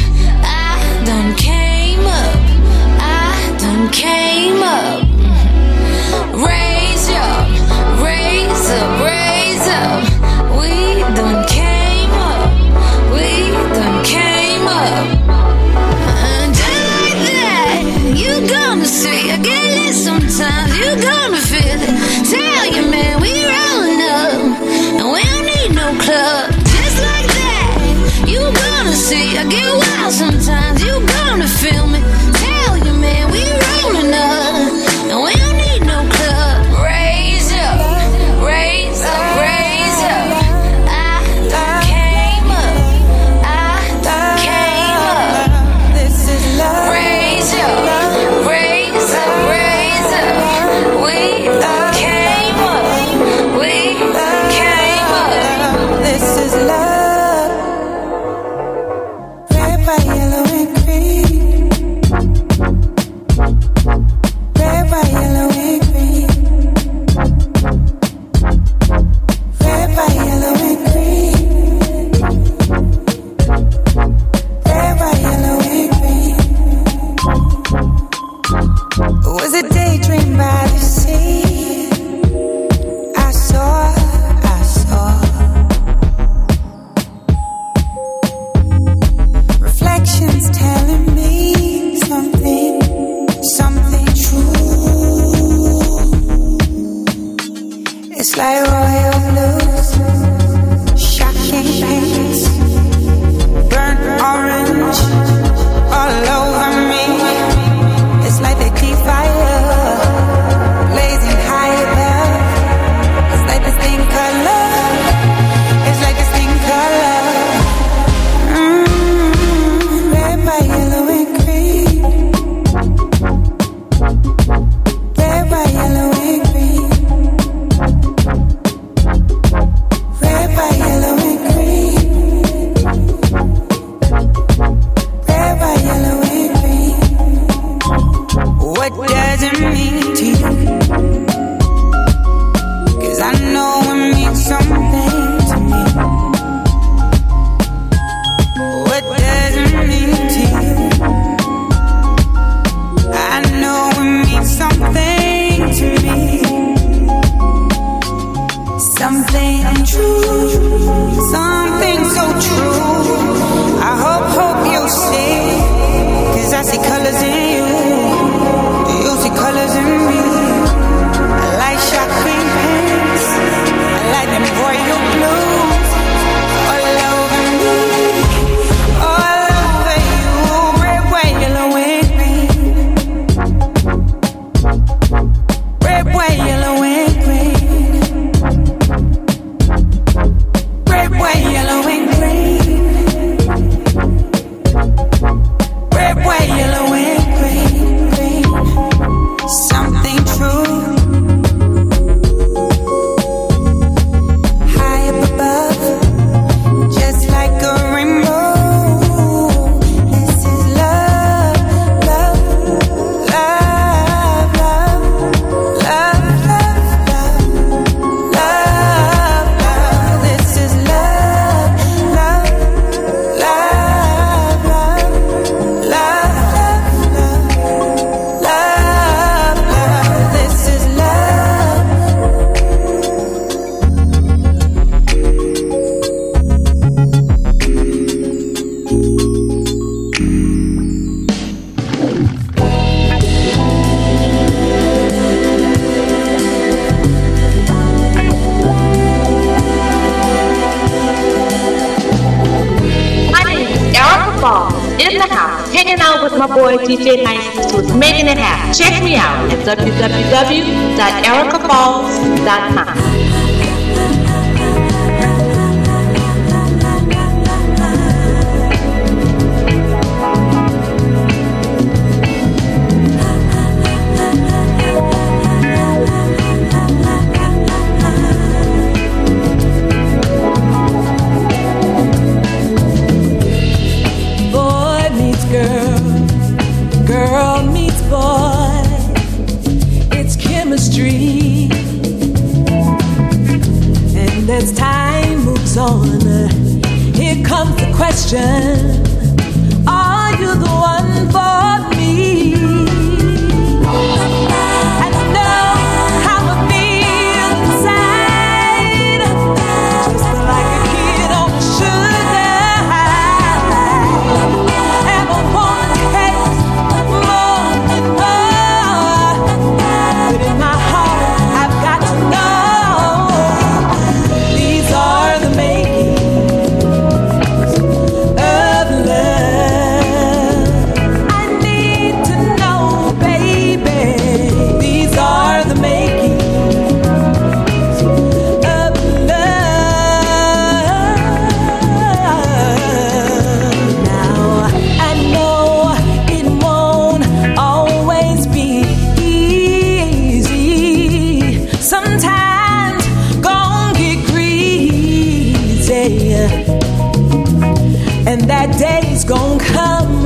day's gonna come.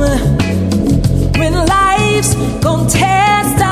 When life's gonna test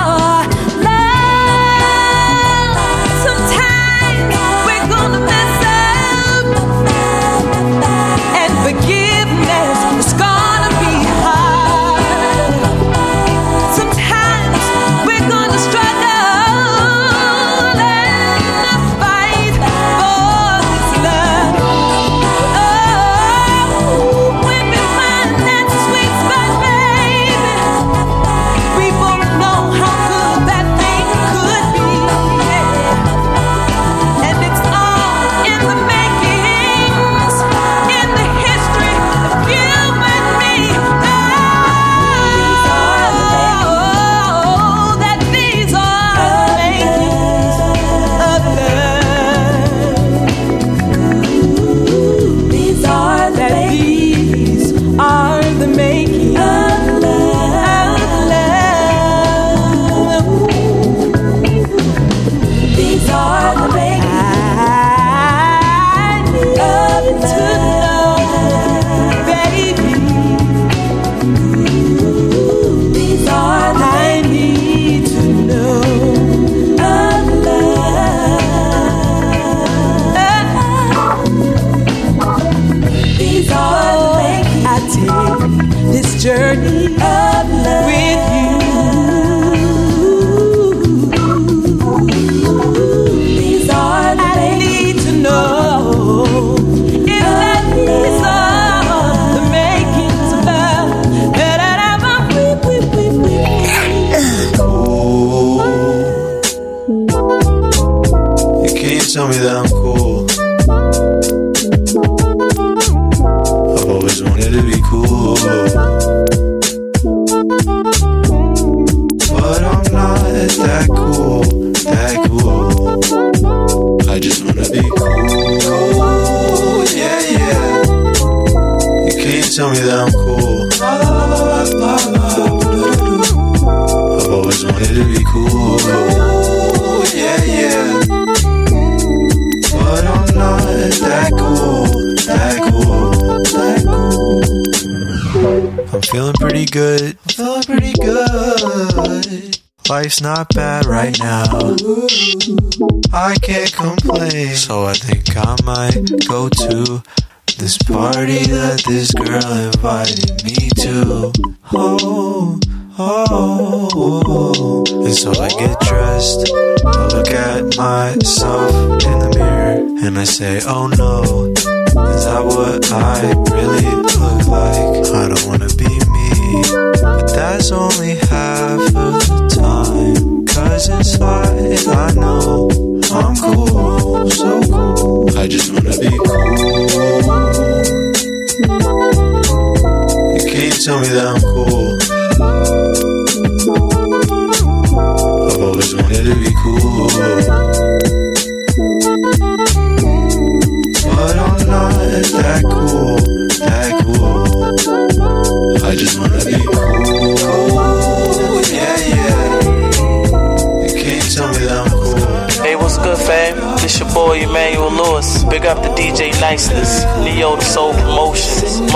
can't complain. So I think I might go to this party that this girl invited me to. Oh, oh, oh. And so I get dressed, I look at myself in the mirror, and I say, oh no. Is that what I really look like? I don't wanna be me, but that's only half of the time. Cause it's like I know I'm cool, so cool. I just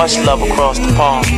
Much love across the pond.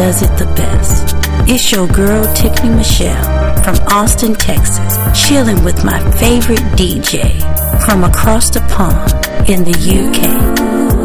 does it the best. It's your girl, Tiffany Michelle, from Austin, Texas, chilling with my favorite DJ from across the pond in the UK.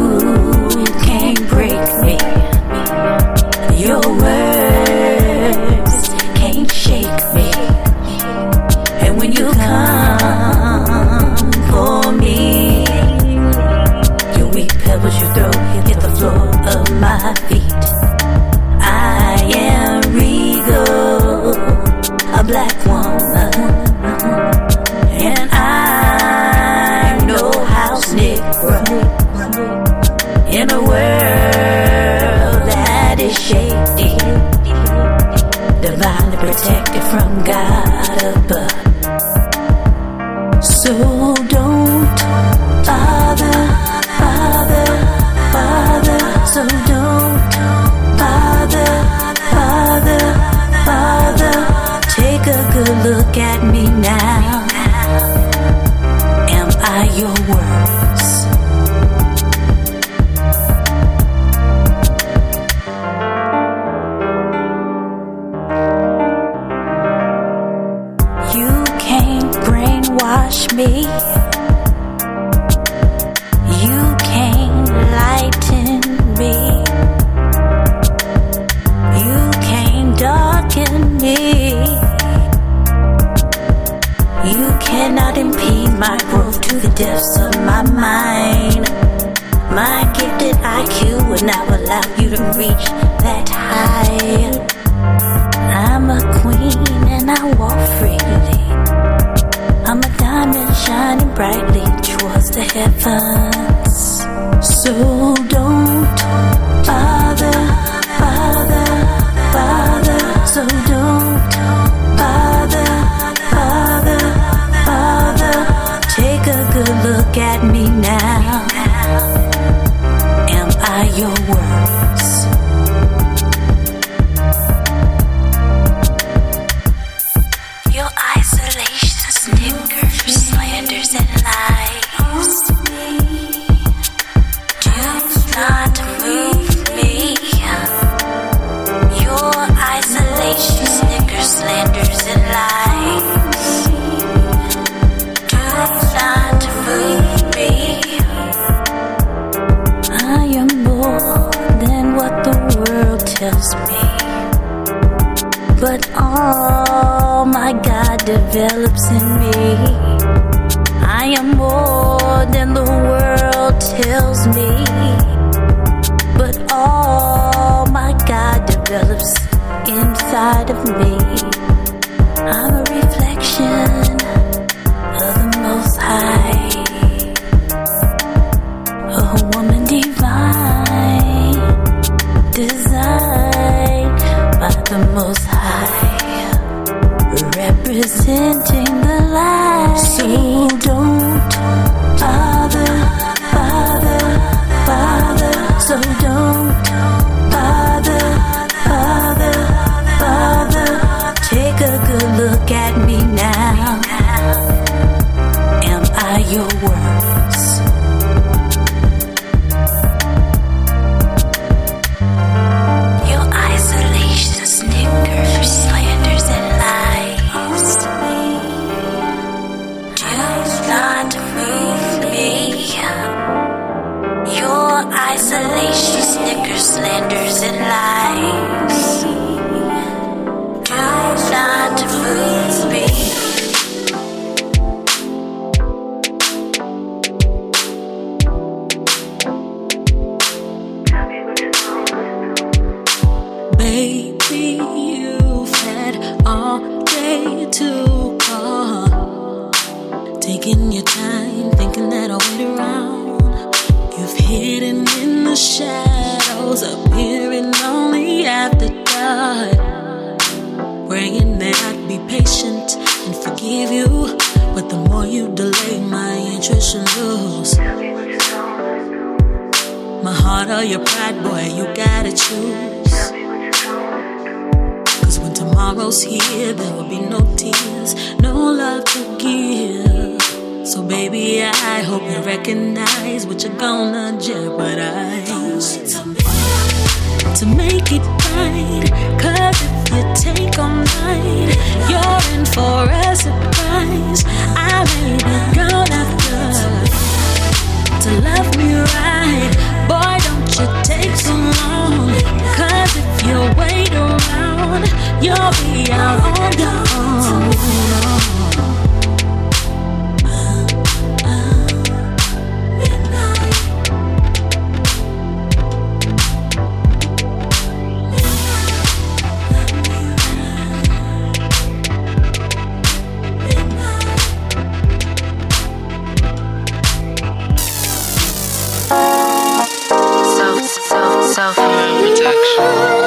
satisfaction.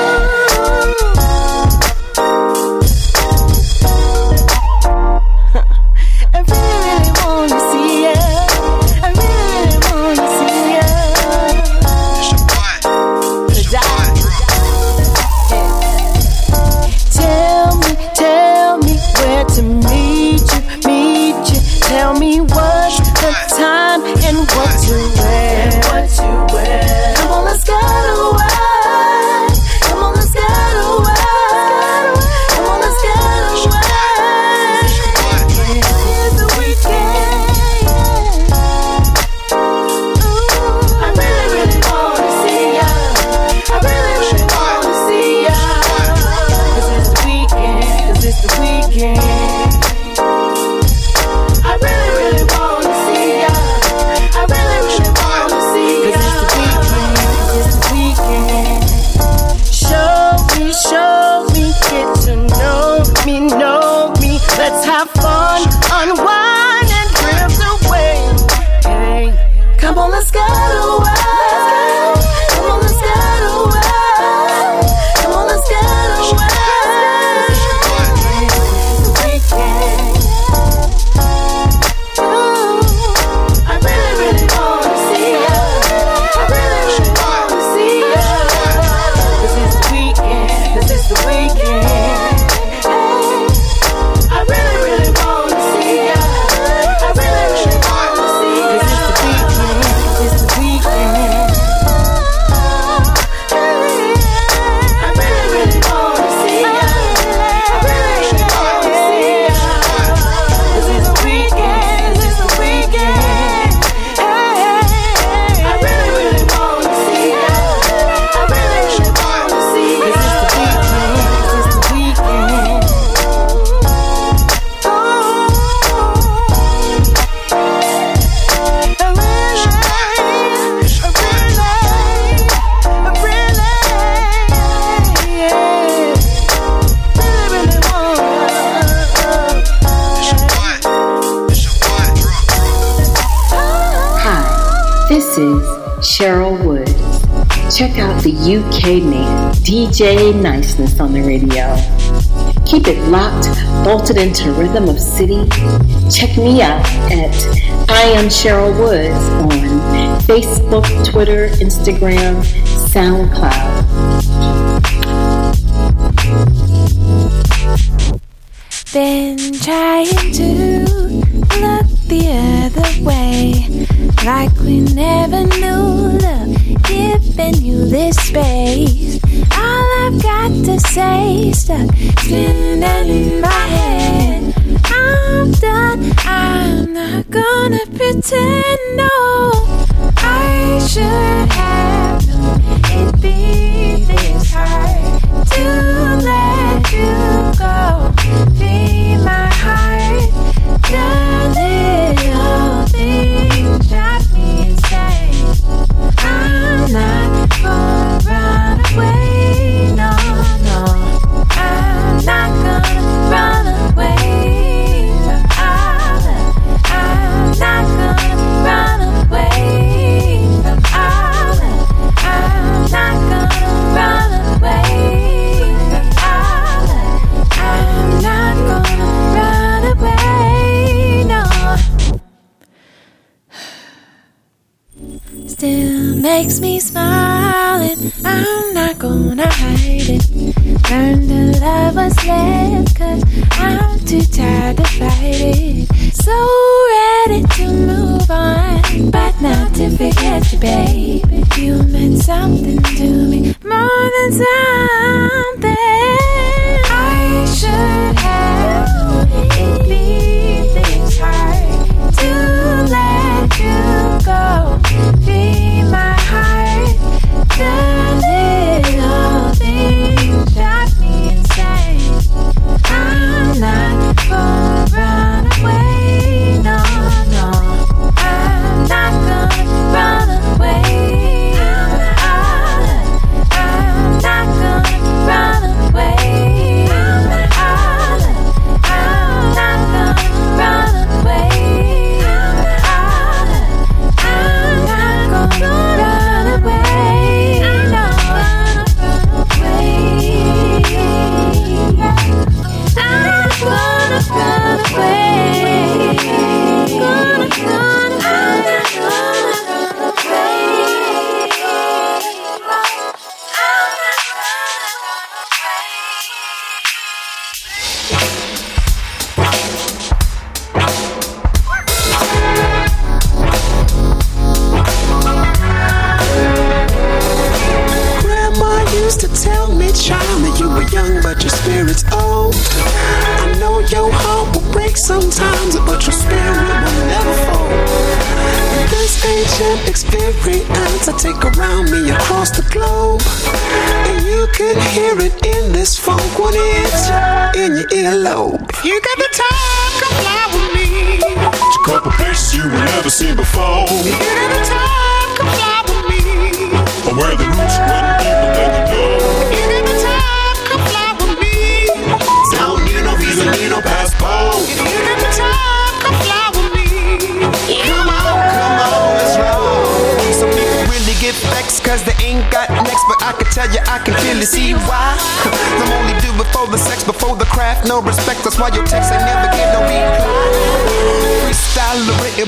J Niceness on the radio. Keep it locked, bolted into rhythm of city. Check me out at I am Cheryl Woods on Facebook, Twitter, Instagram, SoundCloud. Been trying to look the other way, like we never knew love, giving you this space taste of spinning in my head.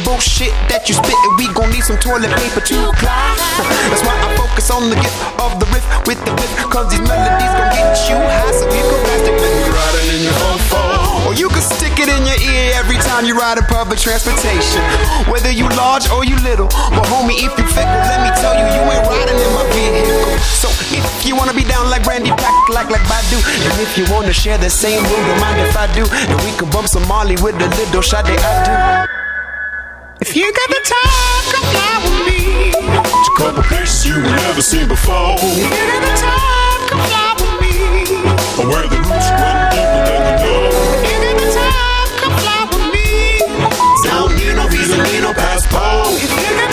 Bullshit that you spittin' We gon' need some toilet paper to apply. That's why I focus on the gift of the riff with the whip. Cause these melodies gon' get you high So you can when riding in your phone. Or you can stick it in your ear every time you ride in public transportation. Whether you large or you little But homie, if you fickle, let me tell you, you ain't riding in my vehicle. So if you wanna be down like Randy Pack, like like Badu And if you wanna share the same room, don't mind if I do? And we can bump some Molly with a little shot that I do If you got the time, come fly with me. A couple places you never seen before. If You got the time, come fly with me. Or where the roots run deeper than you know. You got the time, come fly with me. Don't need no visa, need no passport. If you got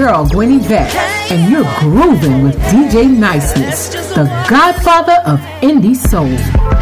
girl, Gwenny Vett, and you're grooving with DJ Niceness, the godfather of indie soul.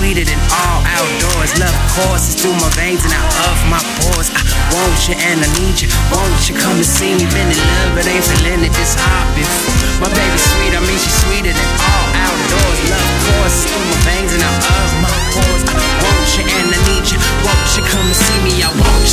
Sweeter than all outdoors. Love courses through my veins and out of my pores. I want you and I need you. Won't you come and see me? Been in love, but ain't feeling it this hard before. My baby sweet, I mean she's sweeter than all outdoors. Love courses through my veins and out of my pores. I want you and I need you. Won't you come and see me? I want you.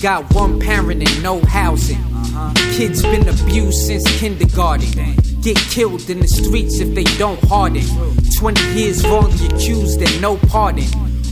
Got one parent and no housing. Kids been abused since kindergarten. Get killed in the streets if they don't harden. 20 years wrongly accused and no pardon.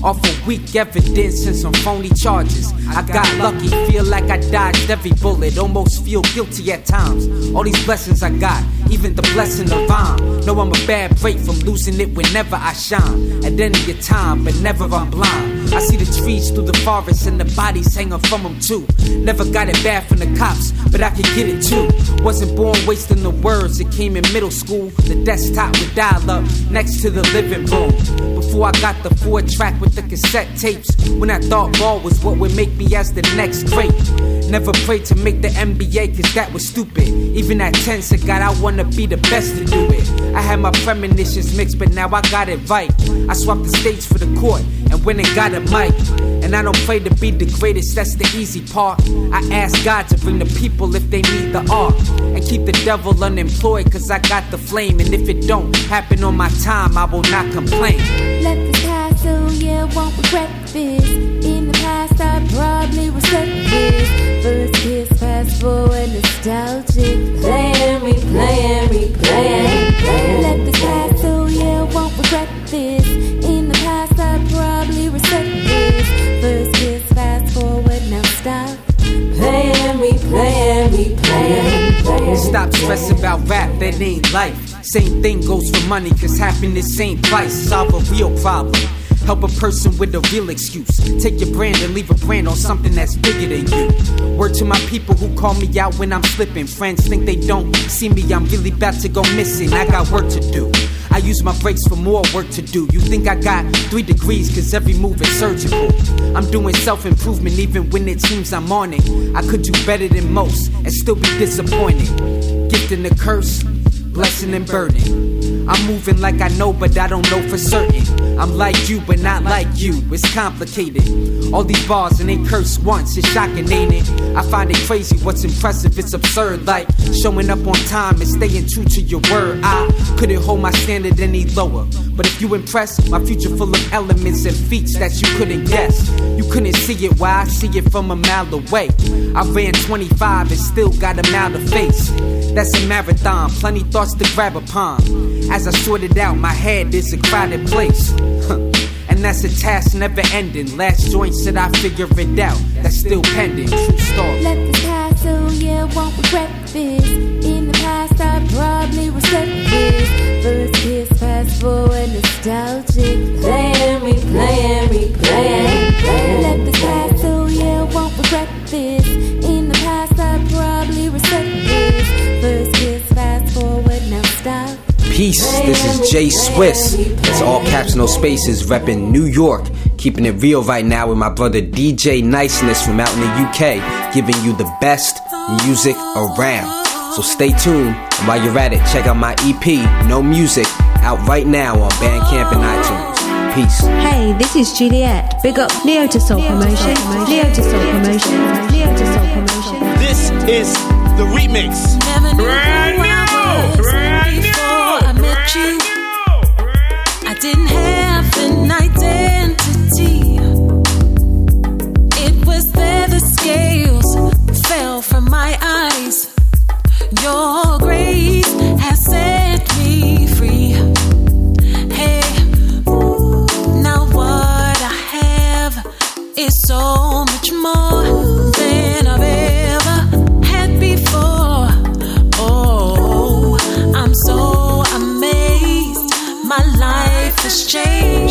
Off of weak evidence and some phony charges. I got lucky, feel like I dodged every bullet. Almost feel guilty at times. All these blessings I got, even the blessing of I'm. Know I'm a bad break from losing it whenever I shine. At any time, but never I'm blind. I see the trees through the forest and the bodies hanging from them too. Never got it bad from the cops, but I could get it too. Wasn't born wasting the words, it came in middle school. The desktop would dial up next to the living room. Before I got the four track with the cassette tapes. When I thought ball was what would make me as the next great. Never prayed to make the NBA, cause that was stupid. Even at 10, said God, I wanna be the best to do it. I had my premonitions mixed, but now I got it right. I swapped the stage for the court and went and got a mic. And I don't pray to be the greatest, that's the easy part. I ask God to bring the people if they need the art. And keep the devil unemployed, cause I got the flame. And if it don't happen on my time, I will not complain. Let this pass, so yeah, won't regret this. In the past, I probably was this. First kiss, fast forward, nostalgic. Playing, replaying, replaying. Let this pass, so Stop stressing about rap, that ain't life. Same thing goes for money, cause happiness ain't price. Solve a real problem. Help a person with a real excuse. Take your brand and leave a brand on something that's bigger than you. Word to my people who call me out when I'm slipping. Friends think they don't see me, I'm really about to go missing. I got work to do. I use my breaks for more work to do. You think I got three degrees, cause every move is surgical. I'm doing self improvement even when it seems I'm on it. I could do better than most and still be disappointed. Gift and a curse, blessing and burden. I'm moving like I know, but I don't know for certain. I'm like you, but not like you. It's complicated. All these bars and they curse once. It's shocking, ain't it? I find it crazy. What's impressive? It's absurd. Like showing up on time and staying true to your word. I couldn't hold my standard any lower. But if you impress, my future full of elements and feats that you couldn't guess. You couldn't see it why I see it from a mile away. I ran 25 and still got a mile to face. That's a marathon, plenty thoughts to grab upon. As I sorted out, my head is a crowded place. And that's a task never ending. Last joint said I figure it out. That's still pending. True story. Let this pass, so yeah, won't regret this. In the past, I probably reset this. First kiss, fast forward, nostalgic. Playing, replaying, replaying. Let this pass, so yeah, won't regret this. Peace, this is Jay Swiss. It's all caps, no spaces, repping New York. Keeping it real right now with my brother DJ Niceness from out in the UK, giving you the best music around. So stay tuned, and while you're at it, check out my EP, No Music, out right now on Bandcamp and iTunes. Peace. Hey, this is Juliet. Big up Leo to Soul Promotion. Leo to Soul Promotion. Leo to Soul Promotion. This is the remix. Brand new. Scales fell from my eyes. Your grace has set me free. Hey, now what I have is so much more than I've ever had before. Oh, I'm so amazed. My life has changed.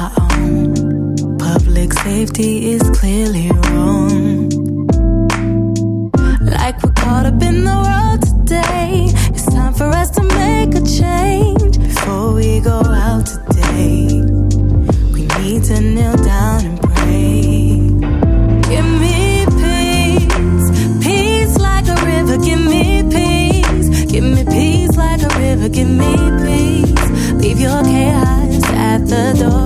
I own. Public safety is clearly wrong. Like we're caught up in the world today. It's time for us to make a change before we go out today. We need to kneel down and pray. Give me peace, peace like a river. Give me peace, give me peace like a river. Give me peace. Leave your chaos at the door.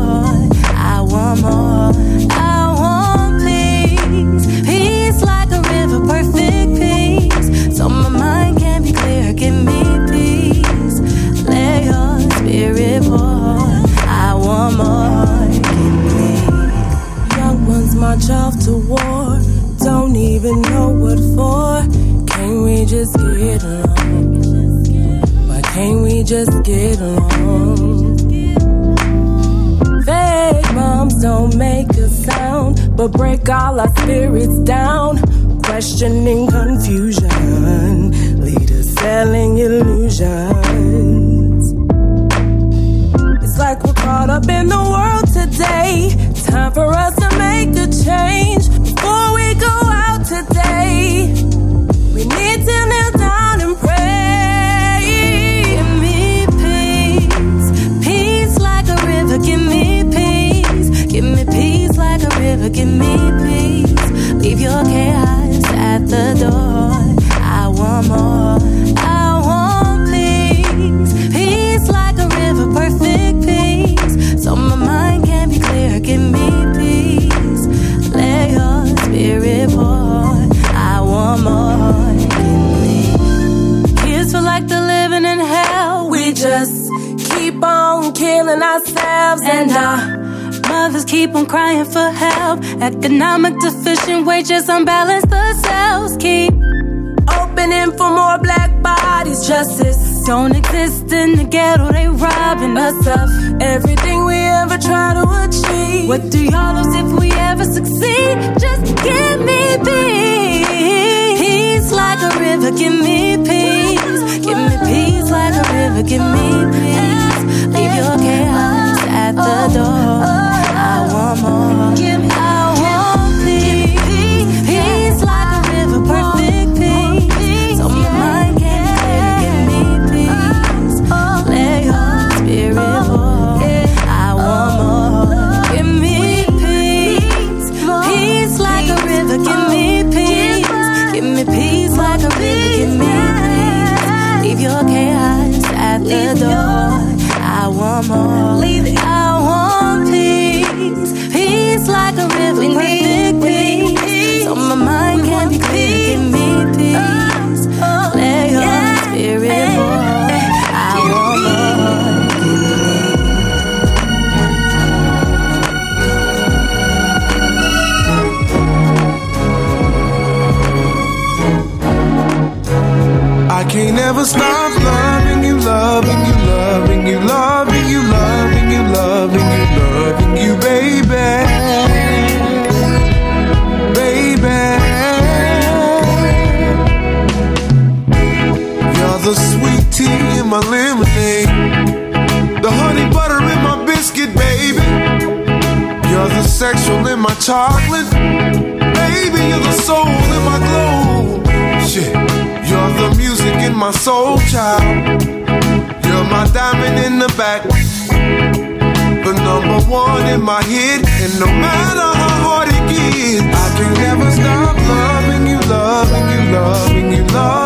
even know what for. Can't we just get along? Why can't we just get along? Fake moms don't make a sound, but break all our spirits down. Questioning confusion, leaders selling illusions. It's like we're caught up in the world today. Time for us to make a change. give me peace. Leave your chaos at the door. I want more. I want peace. Peace like a river, perfect peace. So my mind can be clear. Give me peace. Let your spirit pour. I want more. Give me. Kids feel like they're living in hell. We just keep on killing ourselves and I mothers keep on crying for help. Economic deficient wages unbalance the cells keep opening for more black bodies. Justice don't exist in the ghetto, they robbing us of everything we ever try to achieve. What do y'all lose if we ever succeed? Just give me peace. Peace like a river, give me peace. Give me peace like a river, give me peace. Leave your chaos at the door. I want more. Give me, peace. Peace like a river, perfect peace. So my mind can. Give me peace. Let your spirit. I want more. Give me peace. Peace like a river. Give me peace. Give me peace like a river. Give me peace. Leave your chaos at the door. I want more. Like a river. Perfect peace. So my mind can be clear. Give me peace. Let your spirit pour. I want more. I can't ever stop loving you, loving you, loving you, loving you, loving you, sexual in my chocolate, baby. You're the soul in my glow. Shit, you're the music in my soul, child. You're my diamond in the back, the number one in my head, and no matter how hard it gets, I can never stop loving you, loving you, loving you, loving you,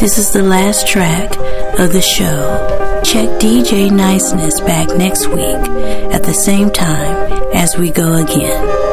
This is the last track of the show. Check DJ Niceness back next week at the same time as we go again.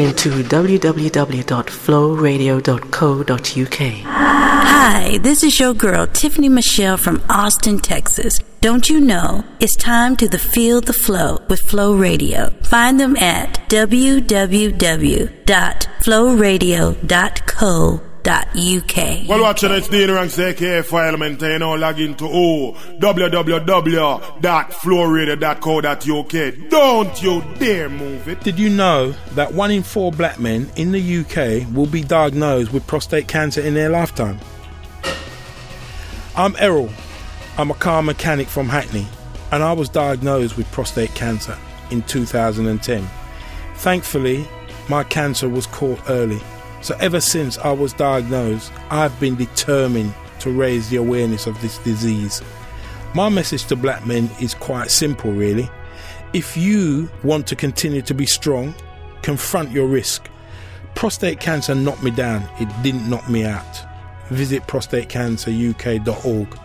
Listening to www.flowradio.co.uk. Hi, this is your girl, Tiffany Michelle from Austin, Texas. Don't you know it's time to the Feel the Flow with Flow Radio? Find them at www.flowradio.co.uk. Well, watch it, it's the Ranks aka File Maintain. You know, log into oh, www.flowradio.co.uk. Don't you dare move it. Did you know that one in four black men in the UK will be diagnosed with prostate cancer in their lifetime? I'm Errol. I'm a car mechanic from Hackney, and I was diagnosed with prostate cancer in 2010. Thankfully, my cancer was caught early. So, ever since I was diagnosed, I've been determined to raise the awareness of this disease. My message to black men is quite simple, really. If you want to continue to be strong, confront your risk. Prostate cancer knocked me down, it didn't knock me out. Visit prostatecanceruk.org